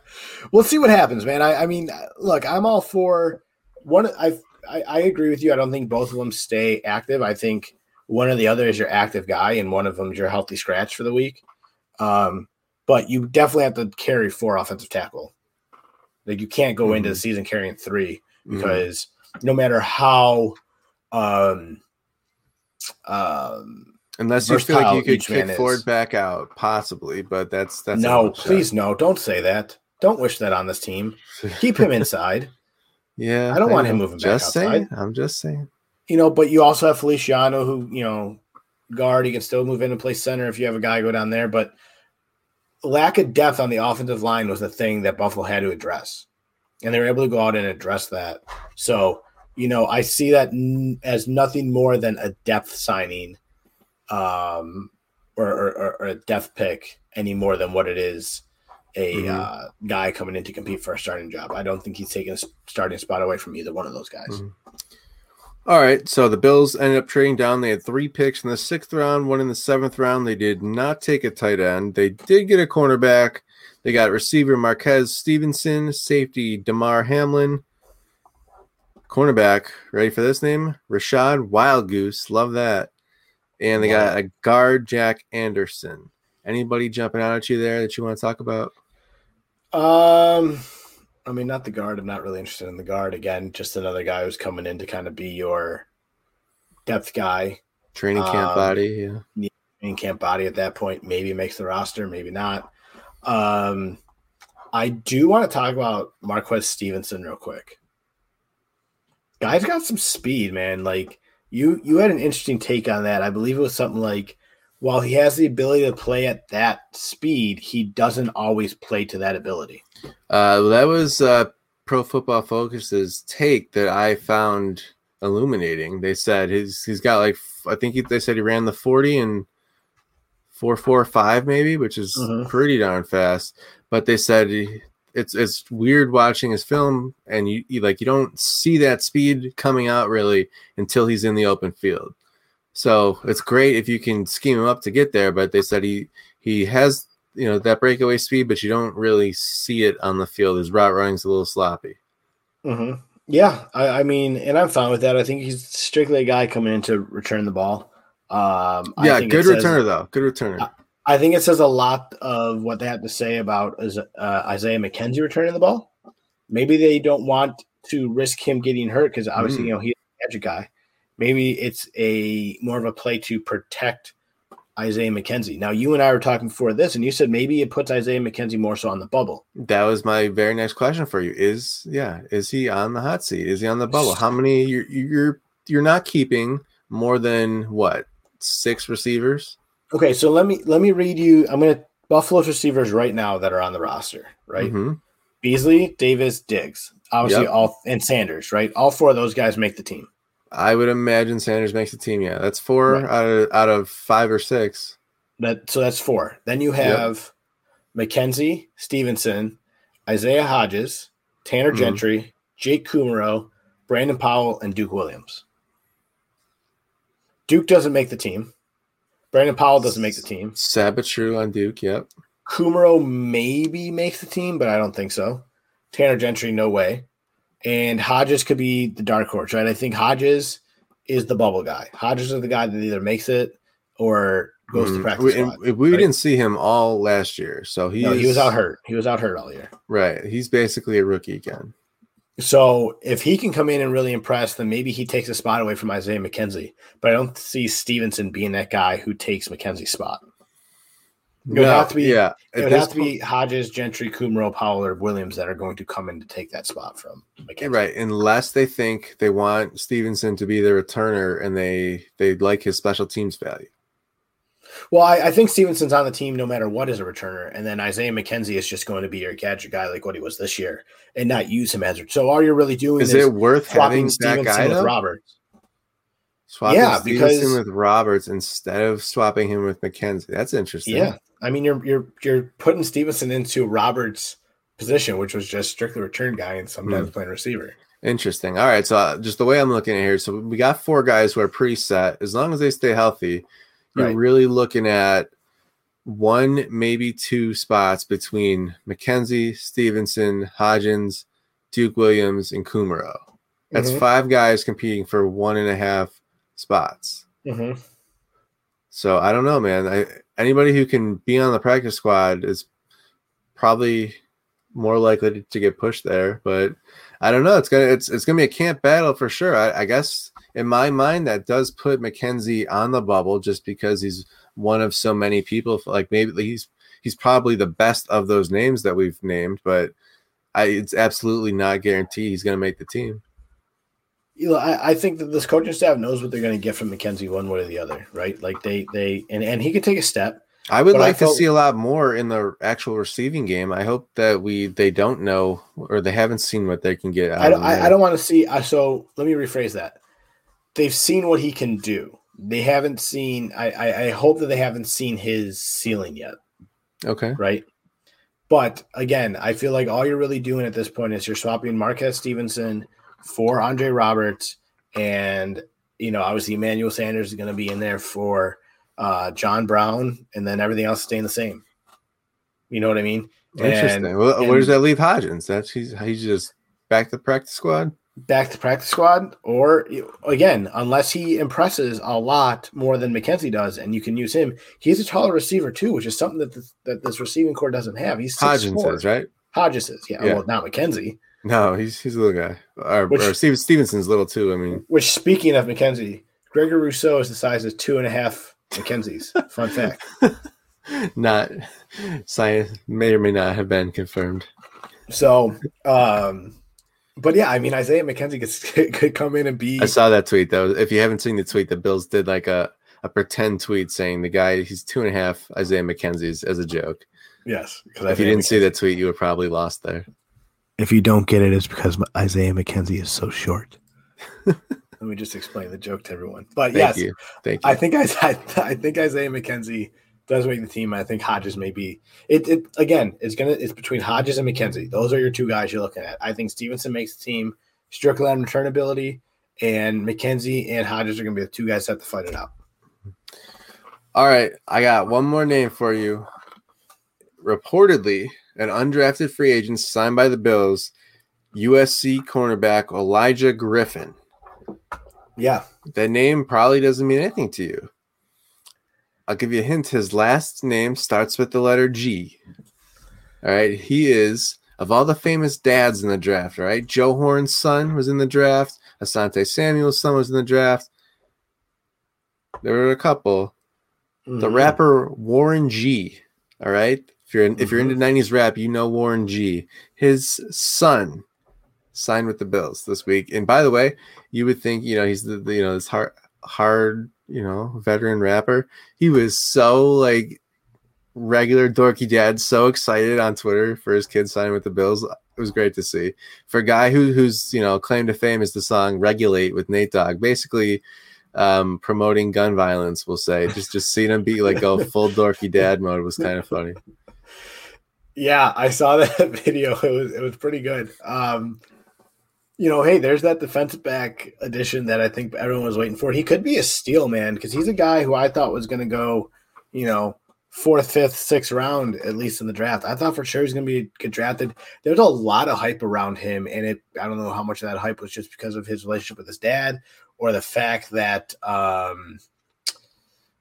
we'll see what happens, man. I, I mean, look, I'm all for one. I, I I agree with you. I don't think both of them stay active. I think one or the other is your active guy, and one of them is your healthy scratch for the week. Um, but you definitely have to carry four offensive tackle. Like you can't go mm-hmm. into the season carrying three mm-hmm. because mm-hmm. no matter how um um unless you feel like you could kick Ford back out, possibly, but that's that's no, please no, don't say that. Don't wish that on this team. Keep him inside. [LAUGHS] Yeah, I don't I want him moving just back outside. Saying, I'm just saying. You know, but you also have Feliciano, who you know, guard. He can still move in and play center if you have a guy go down there. But lack of depth on the offensive line was the thing that Buffalo had to address, and they were able to go out and address that. So you know, I see that n- as nothing more than a depth signing, um, or, or, or, a depth pick any more than what it is a mm-hmm. uh, guy coming in to compete for a starting job. I don't think he's taking a starting spot away from either one of those guys. Mm-hmm. All right, so the Bills ended up trading down. They had three picks in the sixth round, one in the seventh round. They did not take a tight end. They did get a cornerback. They got receiver Marquez Stevenson, safety Damar Hamlin, cornerback. Ready for this name? Rachad Wildgoose. Love that. And they got a guard, Jack Anderson. Anybody jumping out at you there that you want to talk about? Um, I mean, not the guard. I'm not really interested in the guard. Again, just another guy who's coming in to kind of be your depth guy. Training camp um, body, yeah. Training camp body at that point maybe makes the roster, maybe not. Um, I do want to talk about Marquez Stevenson real quick. Guy's got some speed, man. Like you, you had an interesting take on that. I believe it was something like, while he has the ability to play at that speed, he doesn't always play to that ability. Uh, that was uh, Pro Football Focus's take that I found illuminating. They said he's he's got like I think he, they said he ran the forty and four four five maybe, which is Mhm. pretty darn fast. But they said he, it's it's weird watching his film and you, you like you don't see that speed coming out really until he's in the open field. So it's great if you can scheme him up to get there. But they said he he has you know that breakaway speed, but you don't really see it on the field. His route running's a little sloppy. Mm-hmm. Yeah, I, I mean, and I'm fine with that. I think he's strictly a guy coming in to return the ball. Um, I Yeah, good says- returner though. Good returner. I think it says a lot of what they have to say about uh, Isaiah McKenzie returning the ball. Maybe they don't want to risk him getting hurt because obviously, Mm. you know, he's a gadget guy. Maybe it's a more of a play to protect Isaiah McKenzie. Now, you and I were talking before this, and you said maybe it puts Isaiah McKenzie more so on the bubble. That was my very next question for you. Is yeah, is he on the hot seat? Is he on the bubble? How many you're you're you're not keeping more than what six receivers? Okay, so let me let me read you. I'm gonna Buffalo's receivers right now that are on the roster, right? Mhm. Beasley, Davis, Diggs, obviously Yep. all and Sanders, right? All four of those guys make the team. I would imagine Sanders makes the team. Yeah, that's four Right. out of out of five or six. That so that's four. Then you have McKenzie, Stevenson, Isaiah Hodges, Tanner Mhm. Gentry, Jake Kumerow, Brandon Powell, and Duke Williams. Duke doesn't make the team. Brandon Powell doesn't make the team. Sabatru on Duke. Yep. Kumerow maybe makes the team, but I don't think so. Tanner Gentry, no way. And Hodges could be the dark horse, right? I think Hodges is the bubble guy. Hodges is the guy that either makes it or goes to Mhm. practice. We, we right? didn't see him all last year, so he no, he was out hurt. He was out hurt all year. Right, he's basically a rookie again. So if he can come in and really impress, then maybe he takes a spot away from Isaiah McKenzie. But I don't see Stevenson being that guy who takes McKenzie's spot. It would have to be- yeah. It would have to be Hodges, Gentry, Kumerow, Powell, or Williams that are going to come in to take that spot from McKenzie. Right, unless they think they want Stevenson to be the returner and they they like his special teams value. Well, I, I think Stevenson's on the team no matter what as a returner, and then Isaiah McKenzie is just going to be your gadget guy like what he was this year, and not use him as. A, so all you're really doing Is is, it worth having swapping that Stevenson guy with though? Roberts. Swapping Yeah, Stevenson because- with Roberts instead of swapping him with McKenzie. That's interesting. Yeah, I mean you're you're you're putting Stevenson into Roberts' position, which was just strictly return guy and sometimes playing receiver. Interesting. All right. So uh, just the way I'm looking at here, so we got four guys who are pretty set. As long as they stay healthy, you're Right. really looking at one, maybe two spots between McKenzie, Stevenson, Hodgins, Duke Williams, and Kumerow. That's Mhm. five guys competing for one and a half spots. Mhm. So I don't know, man. I, anybody who can be on the practice squad is probably more likely to get pushed there. But I don't know. It's gonna it's it's gonna be a camp battle for sure. I, I guess in my mind that does put McKenzie on the bubble just because he's one of so many people. Like maybe he's he's probably the best of those names that we've named, but I, it's absolutely not guaranteed he's gonna make the team. You know, I, I think that this coaching staff knows what they're going to get from McKenzie one way or the other, right? Like they they and and he could take a step. I would But I like felt- to see a lot more in the actual receiving game. I hope that we they don't know or they haven't seen what they can get. Out I don't, of I, I don't want to see. I so let me rephrase that. They've seen what he can do. They haven't seen. I, I, I hope that they haven't seen his ceiling yet. Okay. right? But again, I feel like all you're really doing at this point is you're swapping Marquez Stevenson for Andre Roberts, and you know obviously Emmanuel Sanders is going to be in there for uh, John Brown, and then everything else staying the same. You know what I mean? Interesting. And- well, where does that leave Hodgins? That's he's he's just back to practice squad. Back to practice squad, or again, unless he impresses a lot more than McKenzie does, and you can use him. He's a taller receiver too, which is something that this, that this receiving core doesn't have. He's Hodgins is right. Hodges is, yeah, Yeah. Well, not McKenzie. No, he's he's a little guy. Or, Which- or Steven, Stevenson's little too. I mean, Which, speaking of McKenzie, Gregor Rousseau is the size of two and a half McKenzie's. Fun [LAUGHS] fact. not science may or may not have been confirmed. So, um, but yeah, I mean Isaiah McKenzie [LAUGHS] could, could come in and be. I saw that tweet though. If you haven't seen the tweet, the Bills did like a, a pretend tweet saying the guy he's two and a half Isaiah McKenzie's as a joke. Yes, if you didn't McKenzie. see that tweet, you were probably lost there. If you don't get it, it's because Isaiah McKenzie is so short. Let me just explain the joke to everyone. But Thank yes, you. Thank you. I think I, [LAUGHS] I think Isaiah McKenzie does make the team. I think Hodges may be it, it again, it's gonna it's between Hodges and McKenzie. Those are your two guys you're looking at. I think Stevenson makes the team strictly on return ability, and McKenzie and Hodges are gonna be the two guys that have to fight it out. All right. I got one more name for you. Reportedly, an undrafted free agent signed by the Bills, USC cornerback Elijah Griffin. Yeah. That name probably doesn't mean anything to you. I'll give you a hint. His last name starts with the letter G. All right. He is, of all the famous dads in the draft, all right? Joe Horn's son was in the draft. Asante Samuel's son was in the draft. There were a couple. Mm-hmm. The rapper Warren G. All right. If you're in, mm-hmm. if you're into 90s mm-hmm. rap, you know Warren G. His son signed with the Bills this week. And by the way, you would think, you know, he's the, the you know, this hard hard you know, veteran rapper. He was so like regular dorky dad, so excited on Twitter for his kid signing with the Bills. It was great to see. For a guy who who's you know claim to fame is the song "Regulate" with Nate Dogg, basically um, promoting gun violence. We'll say just just seeing him be like go [LAUGHS] full dorky dad mode was kind of funny. Yeah, I saw that [LAUGHS] video. It was it was pretty good. Um, you know, hey, there's that defensive back addition that I think everyone was waiting for. He could be a steal, man, because he's a guy who I thought was going to go, you know, fourth, fifth, sixth round at least in the draft. I thought for sure he's going to be get drafted. There's a lot of hype around him, and it I don't know how much of that hype was just because of his relationship with his dad or the fact that um,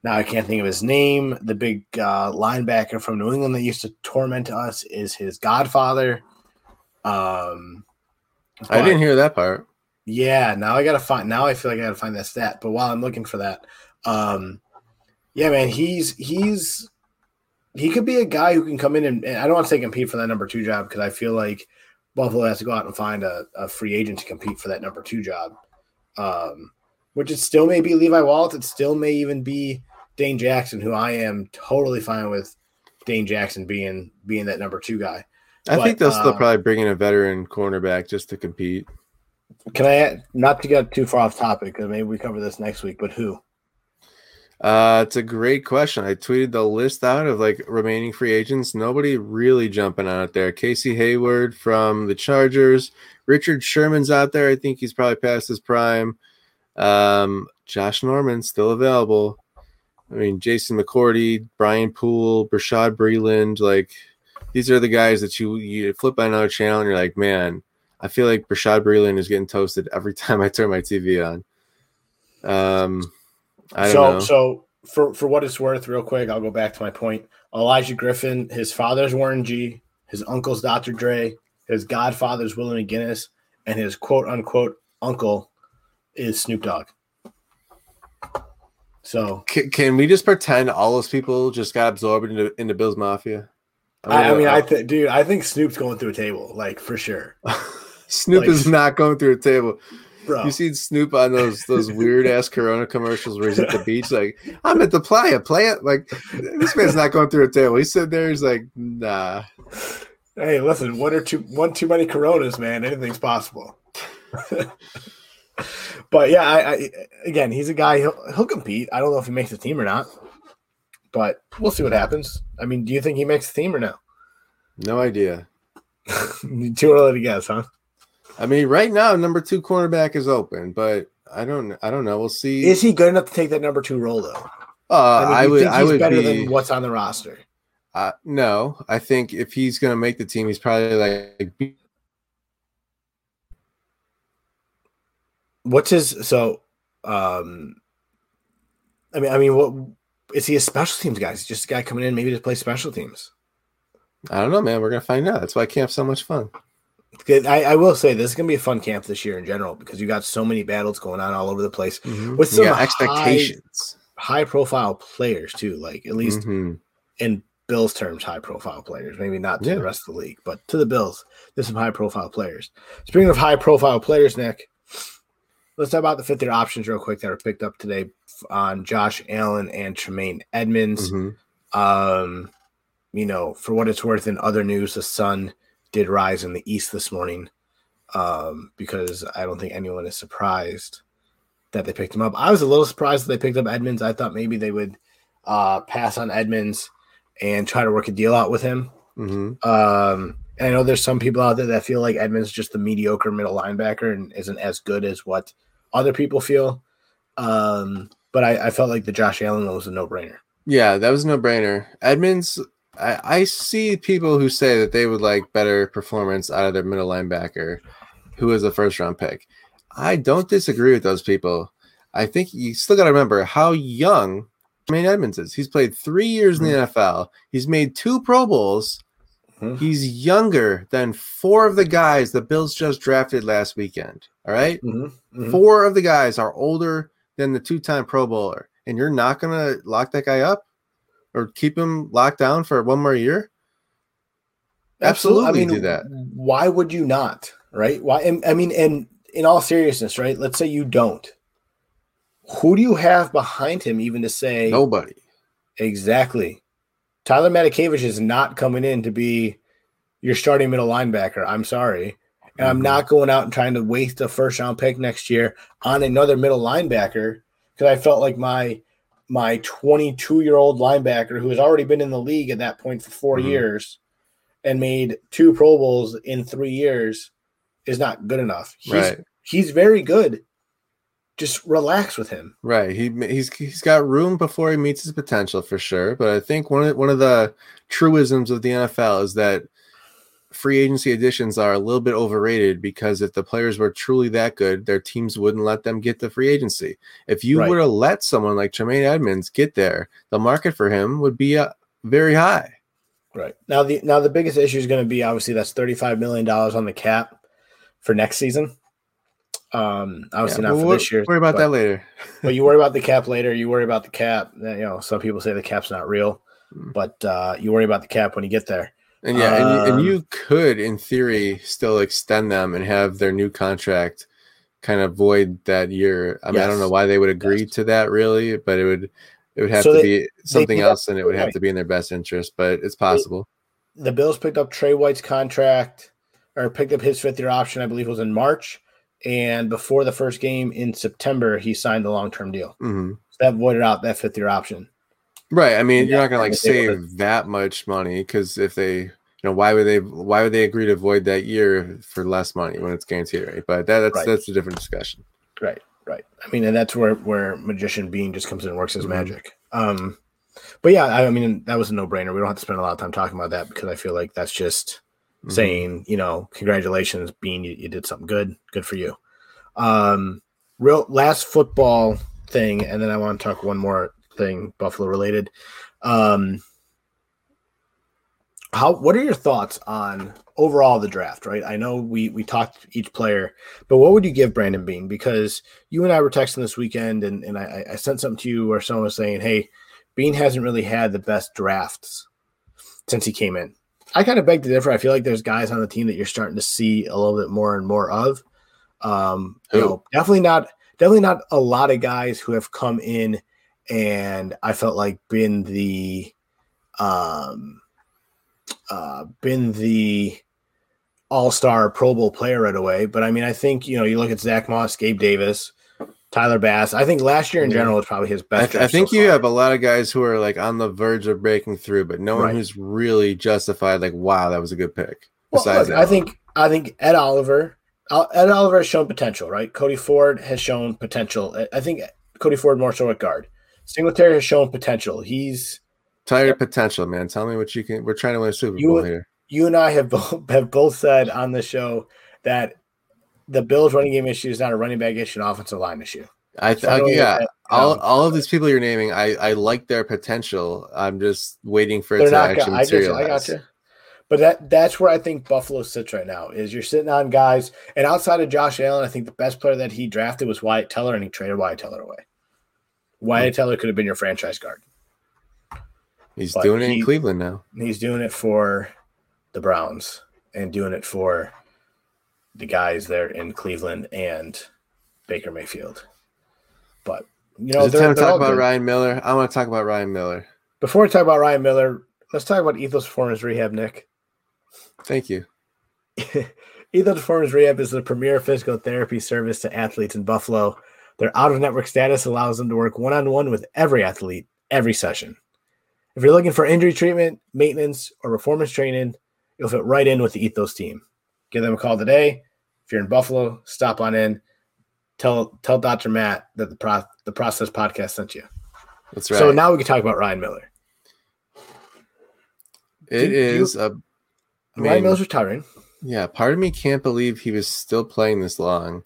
now I can't think of his name. The big uh, linebacker from New England that used to torment us is his godfather. Um, but, I didn't hear that part. Yeah, now I gotta find. Now I feel like I gotta find that stat. But while I'm looking for that, um, yeah, man, he's he's he could be a guy who can come in and, and I don't want to say compete for that number two job because I feel like Buffalo has to go out and find a, a free agent to compete for that number two job. Um, which it still may be Levi Wallace. It still may even be Dane Jackson, who I am totally fine with Dane Jackson being being that number two guy. I but, think they'll still uh, probably bring in a veteran cornerback just to compete. Can I add, not to get too far off topic because maybe we cover this next week, but who? Uh, it's a great question. I tweeted the list out of like remaining free agents. Nobody really jumping on it there. Casey Hayward from the Chargers. Richard Sherman's out there. I think he's probably past his prime. Um, Josh Norman still available. I mean, Jason McCourty, Brian Poole, Bashaud Breeland, like these are the guys that you you flip on another channel and you're like, man, I feel like Bashaud Breeland is getting toasted every [LAUGHS] time I turn my TV on. Um, I don't so, know. So for for what it's worth, real quick, I'll go back to my point. Elijah Griffin, his father's Warren G, his uncle's Dr. Dre, his godfather's Willie McGinest, and his quote unquote uncle is Snoop Dogg. So can, can we just pretend all those people just got absorbed into into Bill's Mafia? I, I mean, I think, dude, I think Snoop's going through a table, like for sure. [LAUGHS] Snoop like, is not going through a table. Bro. You seen Snoop on those those weird ass Corona commercials where he's at the beach, like I'm at the playa, play it. Like this man's not going through a table. He's sitting there, he's like, nah. Hey, listen, one or two, one too many Coronas, man. Anything's possible. [LAUGHS] but yeah, I, I, again, he's a guy. He'll he'll compete. I don't know if he makes the team or not but we'll see what happens. I mean, do you think he makes the team or no? No idea. [LAUGHS] Too early to guess, huh? I mean, right now, number two cornerback is open, but I don't, I don't know. We'll see. Is he good enough to take that number two role though? Uh, I, mean, I would, I would better be, than what's on the roster. Uh, no, I think if he's going to make the team, he's probably like. What's his so? um I mean, I mean, what is he a special teams guy? Is he just a guy coming in maybe to play special teams? I don't know, man. We're gonna find out. That's why camp's so much fun. I, I, will say this is gonna be a fun camp this year in general because you got so many battles going on all over the place mm-hmm. with some expectations, high, high, profile players too. Like at least mm-hmm. in Bills terms, high profile players. Maybe not to Yeah. the rest of the league, but to the Bills, there's some high profile players. Speaking of high profile players, Nick, let's talk about the fifth year options real quick that are picked up today on Josh Allen and Tremaine Edmunds. Mhm. Um, you know, for what it's worth, in other news, the sun did rise in the east this morning. Um, because I don't think anyone is surprised that they picked him up. I was a little surprised that they picked up Edmunds. I thought maybe they would uh pass on Edmunds and try to work a deal out with him. Mhm. Um, and I know there's some people out there that feel like Edmunds is just the mediocre middle linebacker and isn't as good as what other people feel. Um, but I, I felt like the Josh Allen one was a no brainer. Yeah, that was a no brainer. Edmunds, I, I see people who say that they would like better performance out of their middle linebacker, who is a first round pick. I don't disagree with those people. I think you still got to remember how young Tremaine Edmunds is. He's played three years in the NFL. He's made two Pro Bowls. Mhm. He's younger than four of the guys the Bills just drafted last weekend. All right? Mhm. Four of the guys are older than the two-time Pro Bowler, and you're not gonna lock that guy up or keep him locked down for one more year. Absolutely do that. Why would you not? Right? Why? I mean, and in all seriousness, right? Let's say you don't. Who do you have behind him even to say Nobody. exactly? Tyler Matakevich is not coming in to be your starting middle linebacker. I'm sorry. And I'm Mhm. not going out and trying to waste a first round pick next year on another middle linebacker because I felt like my my 22 year old linebacker who has already been in the league at that point for 4 Mhm. years and made two Pro Bowls in three years is not good enough. He's Right. he's very good. Just relax with him. Right. He he's he's got room before he meets his potential for sure. But I think one of one of the truisms of the NFL is that free agency additions are a little bit overrated because if the players were truly that good, their teams wouldn't let them get the free agency. If you Right. were to let someone like Tremaine Edmunds get there, the market for him would be uh, very high. Right. Now the now the biggest issue is going to be obviously that's 35 million dollars on the cap for next season. Um obviously Yeah, not for this year. Worry about but, that later. [LAUGHS] but you worry about the cap later, you worry about the cap. You know, some people say the cap's not real, Mm. but uh you worry about the cap when you get there. And yeah, and, you, and Um, you could, in theory, still extend them and have their new contract kind of void that year. I mean, I don't know why they would agree Yes. to that, really, but it would it would have So to they- be something else, and it would have to be in their best interest. But it's possible. The Bills picked up Trey White's contract or picked up his fifth year option, I believe it was in March. And before the first game in September, he signed a long term deal. hmm So that voided out that fifth year option. Right. I mean, you're not gonna like and they would've- save that much money because if they, you know, why would they? Why would they agree to void that year for less money when it's guaranteed? Right. But that, that's Right. that's a different discussion. Right, right. I mean, and that's where where magician Beane just comes in and works his Mhm. magic. Um, but yeah, I, I mean, that was a no brainer. We don't have to spend a lot of time talking about that because I feel like that's just Mhm. saying, you know, congratulations, Beane, you, you did something good. Good for you. Um, real last football thing, and then I want to talk one more thing, Buffalo related. Um, how what are your thoughts on overall the draft? Right, I know we we talked each player, but what would you give Brandon Beane? Because you and I were texting this weekend, and and I, I sent something to you where someone was saying, "Hey, Beane hasn't really had the best drafts since he came in." I kind of beg to differ. I feel like there's guys on the team that you're starting to see a little bit more and more of. Um, you know, definitely not, definitely not a lot of guys who have come in and I felt like been the, um, uh, been the all star Pro Bowl player right away. But I mean, I think you know, you look at Zach Moss, Gabe Davis, Tyler Bass. I think last year in general was probably his I, best. th- I draft so think you far. have a lot of guys who are like on the verge of breaking through, but no one Right. who's really justified. Like, wow, that was a good pick. Well, Besides, look, I think I think Ed Oliver, Ed Oliver has shown potential, right? Cody Ford has shown potential. I- I think Cody Ford more so at guard. Singletary has shown potential. He's Tired your potential, man. Tell me what you can. We're trying to win a Super You Bowl here. you and I have both [LAUGHS] have both said on the show that the Bills running game issue is not a running back issue, an offensive line issue. I, th- So I yeah. that, All, um, all of these people you're naming, I, I like their potential. I'm just waiting for it to not. actually I get you. I materialize. got you. But that that's where I think Buffalo sits right now. Is you're sitting on guys, and outside of Josh Allen, I think the best player that he drafted was Wyatt Teller, and he traded Wyatt Teller away. Wyatt. Teller could have been your franchise guard. He's But doing it he- in Cleveland now. He's doing it for the Browns and doing it for the guys there in Cleveland and Baker Mayfield. But you know, Is it they're- time to talk about good. Ryan Miller? I want to talk about Ryan Miller. Before we talk about Ryan Miller, let's talk about Ethos Performance Rehab, Nick. Thank you. [LAUGHS] Ethos Performance Rehab is the premier physical therapy service to athletes in Buffalo. Their out of network status allows them to work one on one with every athlete every session. If you're looking for injury treatment, maintenance, or performance training, you'll fit right in with the Ethos team. Give them a call today. If you're in Buffalo, stop on in. Tell tell Dr. Matt that the pro- the process podcast sent you. That's right. So now we can talk about Ryan Miller. it do you- is a. I Ryan mean, Miller's retiring. yeah, part of me can't believe he was still playing this long,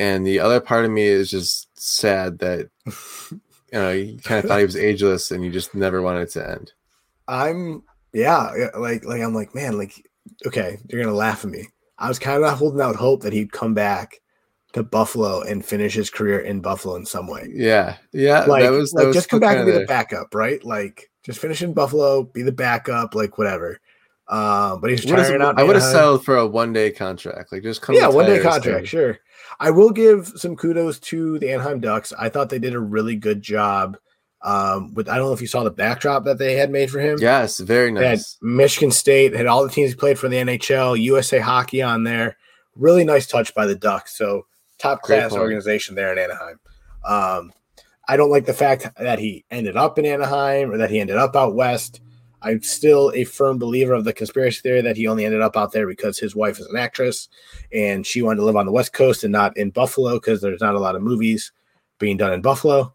and the other part of me is just sad that you know you kind of thought he was [LAUGHS] ageless, and you just never wanted it to end. I'm yeah, like like I'm like, man, like okay, you're gonna laugh at me. I was kind of holding out hope that he'd come back to Buffalo and finish his career in Buffalo in some way. Yeah, yeah, Like, that was, that like was just come back and be the backup, right? Like just finish in Buffalo, be the backup, like whatever. Um, but he's retiring out. I would have settled for a one day contract. Like just come. Yeah, one day contract, stay. sure. I will give some kudos to the Anaheim Ducks. I thought they did a really good job. Um, with I don't know if you saw the backdrop that they had made for him. Yes, very nice. Michigan State, had all the teams he played for the NHL, USA Hockey on there. Really nice touch by the Ducks. So top class organization there in Anaheim. Um, I don't like the fact that he ended up in Anaheim or that he ended up out west. I'm still a firm believer of the conspiracy theory that he only ended up out there because his wife is an actress and she wanted to live on the West Coast and not in Buffalo because there's not a lot of movies being done in Buffalo.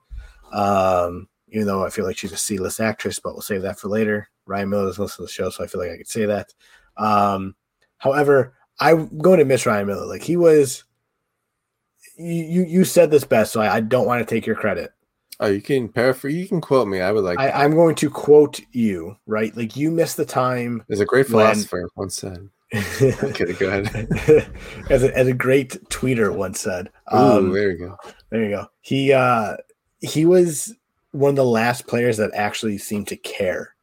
Um, even though I feel like she's a C-list actress, but we'll save that for later. Ryan Miller doesn't listen to the show, so I feel like I could say that. Um, however, I'm going to miss Ryan Miller. Like he was, you you, you said this best, so I, I don't want to take your credit. Oh, you can paraphrase. You can quote me. I would like. I, I'm going to quote you, right? Like you missed the time. As a great when- philosopher once said. [LAUGHS] Okay, go ahead. [LAUGHS] as, a, as a great tweeter once said. Ooh, Um, there you go. There you go. He uh he was one of the last players that actually seemed to care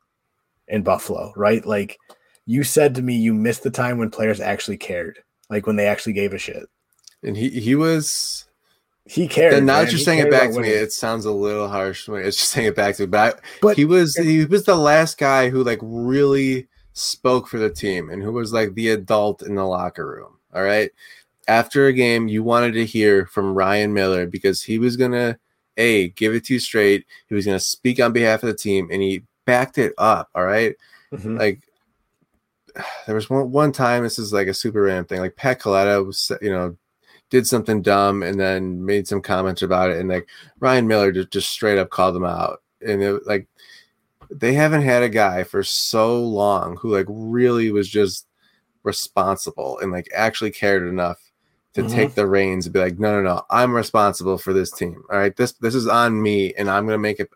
in Buffalo, right? Like you said to me, you missed the time when players actually cared, like when they actually gave a shit. And he he was. He cared. Then now man. that you're He saying it back to me, it sounds a little harsh. When it's just saying it back to me, but, I, But- he was he was the last guy who like really spoke for the team and who was like the adult in the locker room. All right. After a game, you wanted to hear from Ryan Miller because he was gonna a give it to you straight. He was gonna speak on behalf of the team, and he backed it up. All right. Mhm. like [SIGHS] there was one one time this is like a super random thing like pat Kaleta was you know did something dumb and then made some comments about it. And like ryan miller just, just straight up called them out. And it like they haven't had a guy for so long who like really was just responsible and like actually cared enough to Mhm. take the reins and be like no no no i'm responsible for this team. All right? This this is on me and i'm gonna make it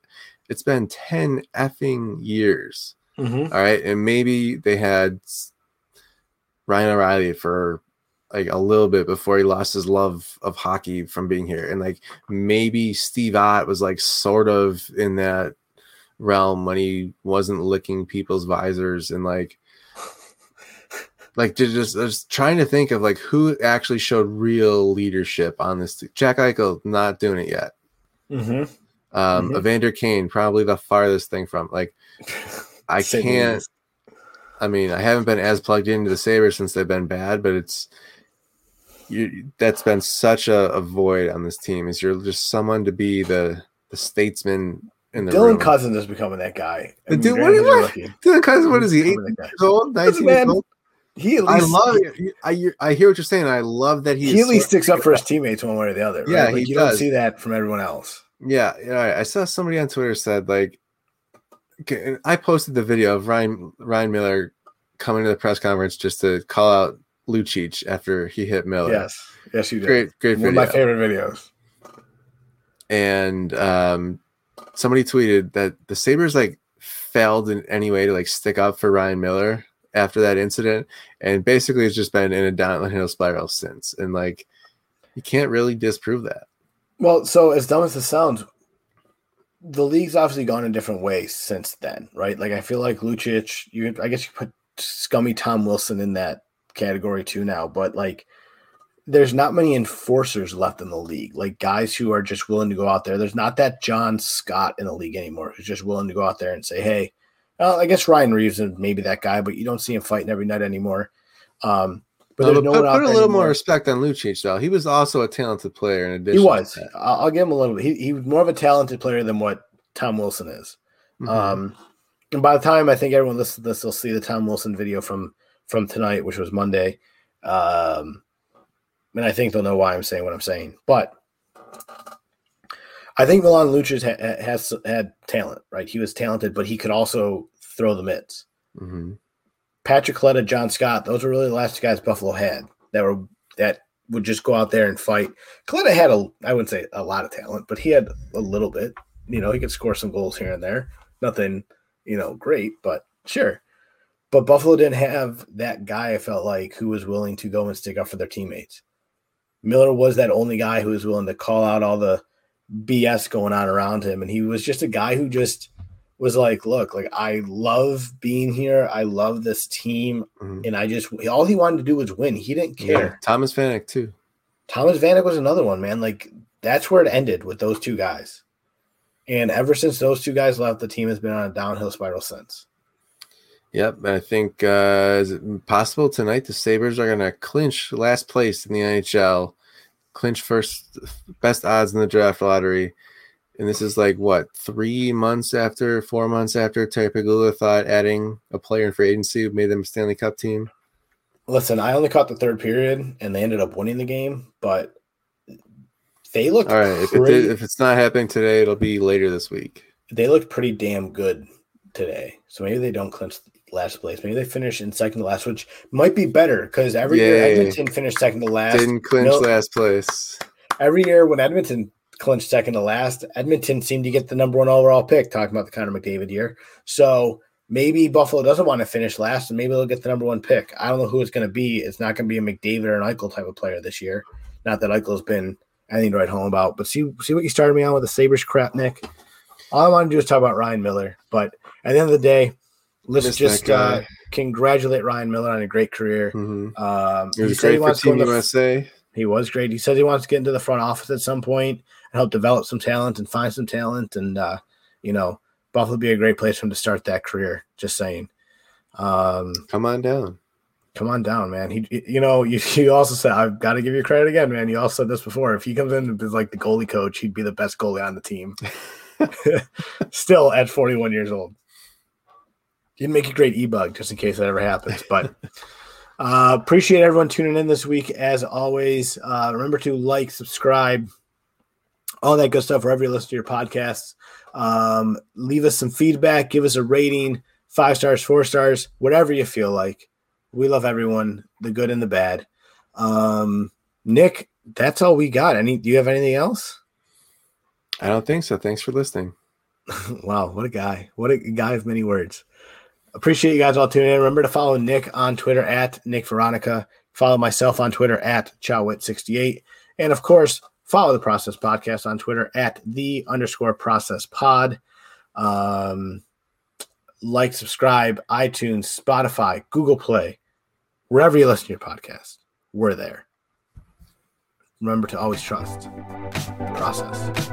it's been 10 effing years. Mhm. all right, and maybe they had Ryan O'Reilly for like a little bit before he lost his love of hockey from being here, and like maybe Steve Ott was like sort of in that realm when he wasn't licking people's visors and like [LAUGHS] like to just, just trying to think of like who actually showed real leadership on this. Jack Eichel not doing it yet. Mhm. Um, Mhm. Evander Kane probably the farthest thing from like [LAUGHS] I can't. I mean, I haven't been as plugged into the Sabres since they've been bad, but it's you, that's been such a, a void on this team. Is you're just someone to be the the statesman in the Dylan room. Cozens is becoming that guy. I Dude, mean, what- granted, he's what? Dylan Cozens, what is he? He's Eight becoming that guy. years old, nineteen years old. He at I love it. I I hear what you're saying. I love that he he at least sticks up for his [LAUGHS] teammates one way or the other. Right? Yeah, like, he you don't does. see that from everyone else. Yeah, yeah. I saw somebody on Twitter said like, okay, I posted the video of Ryan Ryan Miller coming to the press conference just to call out Lucic after he hit Miller. Yes, yes, you did. great, great One video. of my favorite videos. and um, somebody tweeted that the Sabres like failed in any way to like stick up for Ryan Miller after that incident, and basically it's just been in a downhill spiral since. And like, you can't really disprove that. Well, so as dumb as it sounds, the league's obviously gone in different ways since then, right? Like I feel like Lucic, you I guess you put scummy Tom Wilson in that category two now, but like there's not many enforcers left in the league, like guys who are just willing to go out there. There's not that John Scott in the league anymore who's just willing to go out there and say, "Hey," well, I guess Ryan Reaves is maybe that guy, but you don't see him fighting every night anymore. Um, but there's no put, put a little anymore. more respect on Lucic, though. He was also a talented player. In addition, he was. I'll, I'll, give him a little. He he was more of a talented player than what Tom Wilson is. Mm-hmm. Um, and by the time I think everyone listens to this, they'll see the Tom Wilson video from from tonight, which was Monday. Um, and I think they'll know why I'm saying what I'm saying. But I think Milan Lucic ha- has had talent, right? He was talented, but he could also throw the mitts. Mm-hmm. Patrick Kaleta, John Scott, those were really the last guys Buffalo had that were that would just go out there and fight. Kaleta had a, I wouldn't say a lot of talent, but he had a little bit. You know, he could score some goals here and there. Nothing, you know, great, but sure. But Buffalo didn't have that guy, I felt like, who was willing to go and stick up for their teammates. Miller was that only guy who was willing to call out all the BS going on around him. And he was just a guy who just was like, look, like I love being here. I love this team. Mm-hmm. And I just all he wanted to do was win. He didn't care. Yeah, Thomas Vanek too. Thomas Vanek was another one, man. Like that's where it ended with those two guys. And ever since those two guys left, the team has been on a downhill spiral since. Yep, I think uh, is it possible tonight the Sabres are going to clinch last place in the NHL, clinch first best odds in the draft lottery and this is like what three months after, four months after Terry Pegula thought adding a player in free agency made them a Stanley Cup team. Listen, I only caught the third period, and they ended up winning the game, but they look all right. If, it did, if it's not happening today, it'll be later this week. They looked pretty damn good today, so maybe they don't clinch last place. Maybe they finish in second to last, which might be better because every Yay. year Edmonton finished second to last. Didn't clinch last place. Every year when Edmonton clinched second to last. Edmonton seemed to get the number one overall pick, talking about the Connor McDavid year. So maybe Buffalo doesn't want to finish last, and maybe they'll get the number one pick. I don't know who it's going to be. It's not going to be a McDavid or an Eichel type of player this year. Not that Eichel's been anything to write home about, but see see what you started me on with the Sabres crap, Nick. All I want to do is talk about Ryan Miller. But at the end of the day, let's just uh, congratulate Ryan Miller on a great career. Mm-hmm. Um, he was great for Team USA. He was great. He says he wants to get into the front office at some point and help develop some talent and find some talent. And uh, you know, Buffalo would be a great place for him to start that career. Just saying. Um, come on down. Come on down, man. He, you know, you, you also said I've got to give you credit again, man. You also said this before. If he comes in as like the goalie coach, he'd be the best goalie on the team. [LAUGHS] [LAUGHS] Still at 41 years old. He'd make a great e-bug just in case that ever happens. But [LAUGHS] uh, appreciate everyone tuning in this week. As always, uh, remember to like, subscribe, all that good stuff wherever you listen to your podcasts. Um, leave us some feedback, give us a rating, five stars, four stars, whatever you feel like. We love everyone, the good and the bad. Um, Nick, that's all we got. Any? Do you have anything else? I don't think so. Thanks for listening. [LAUGHS] wow, what a guy! What a guy of many words. Appreciate you guys all tuning in. Remember to follow Nick on Twitter at Nick Veronica. Follow myself on Twitter at Chowit68. And of course, follow the Process Podcast on Twitter at the underscore process pod. Um, like, subscribe, iTunes, Spotify, Google Play, wherever you listen to your podcast. We're there. Remember to always trust process.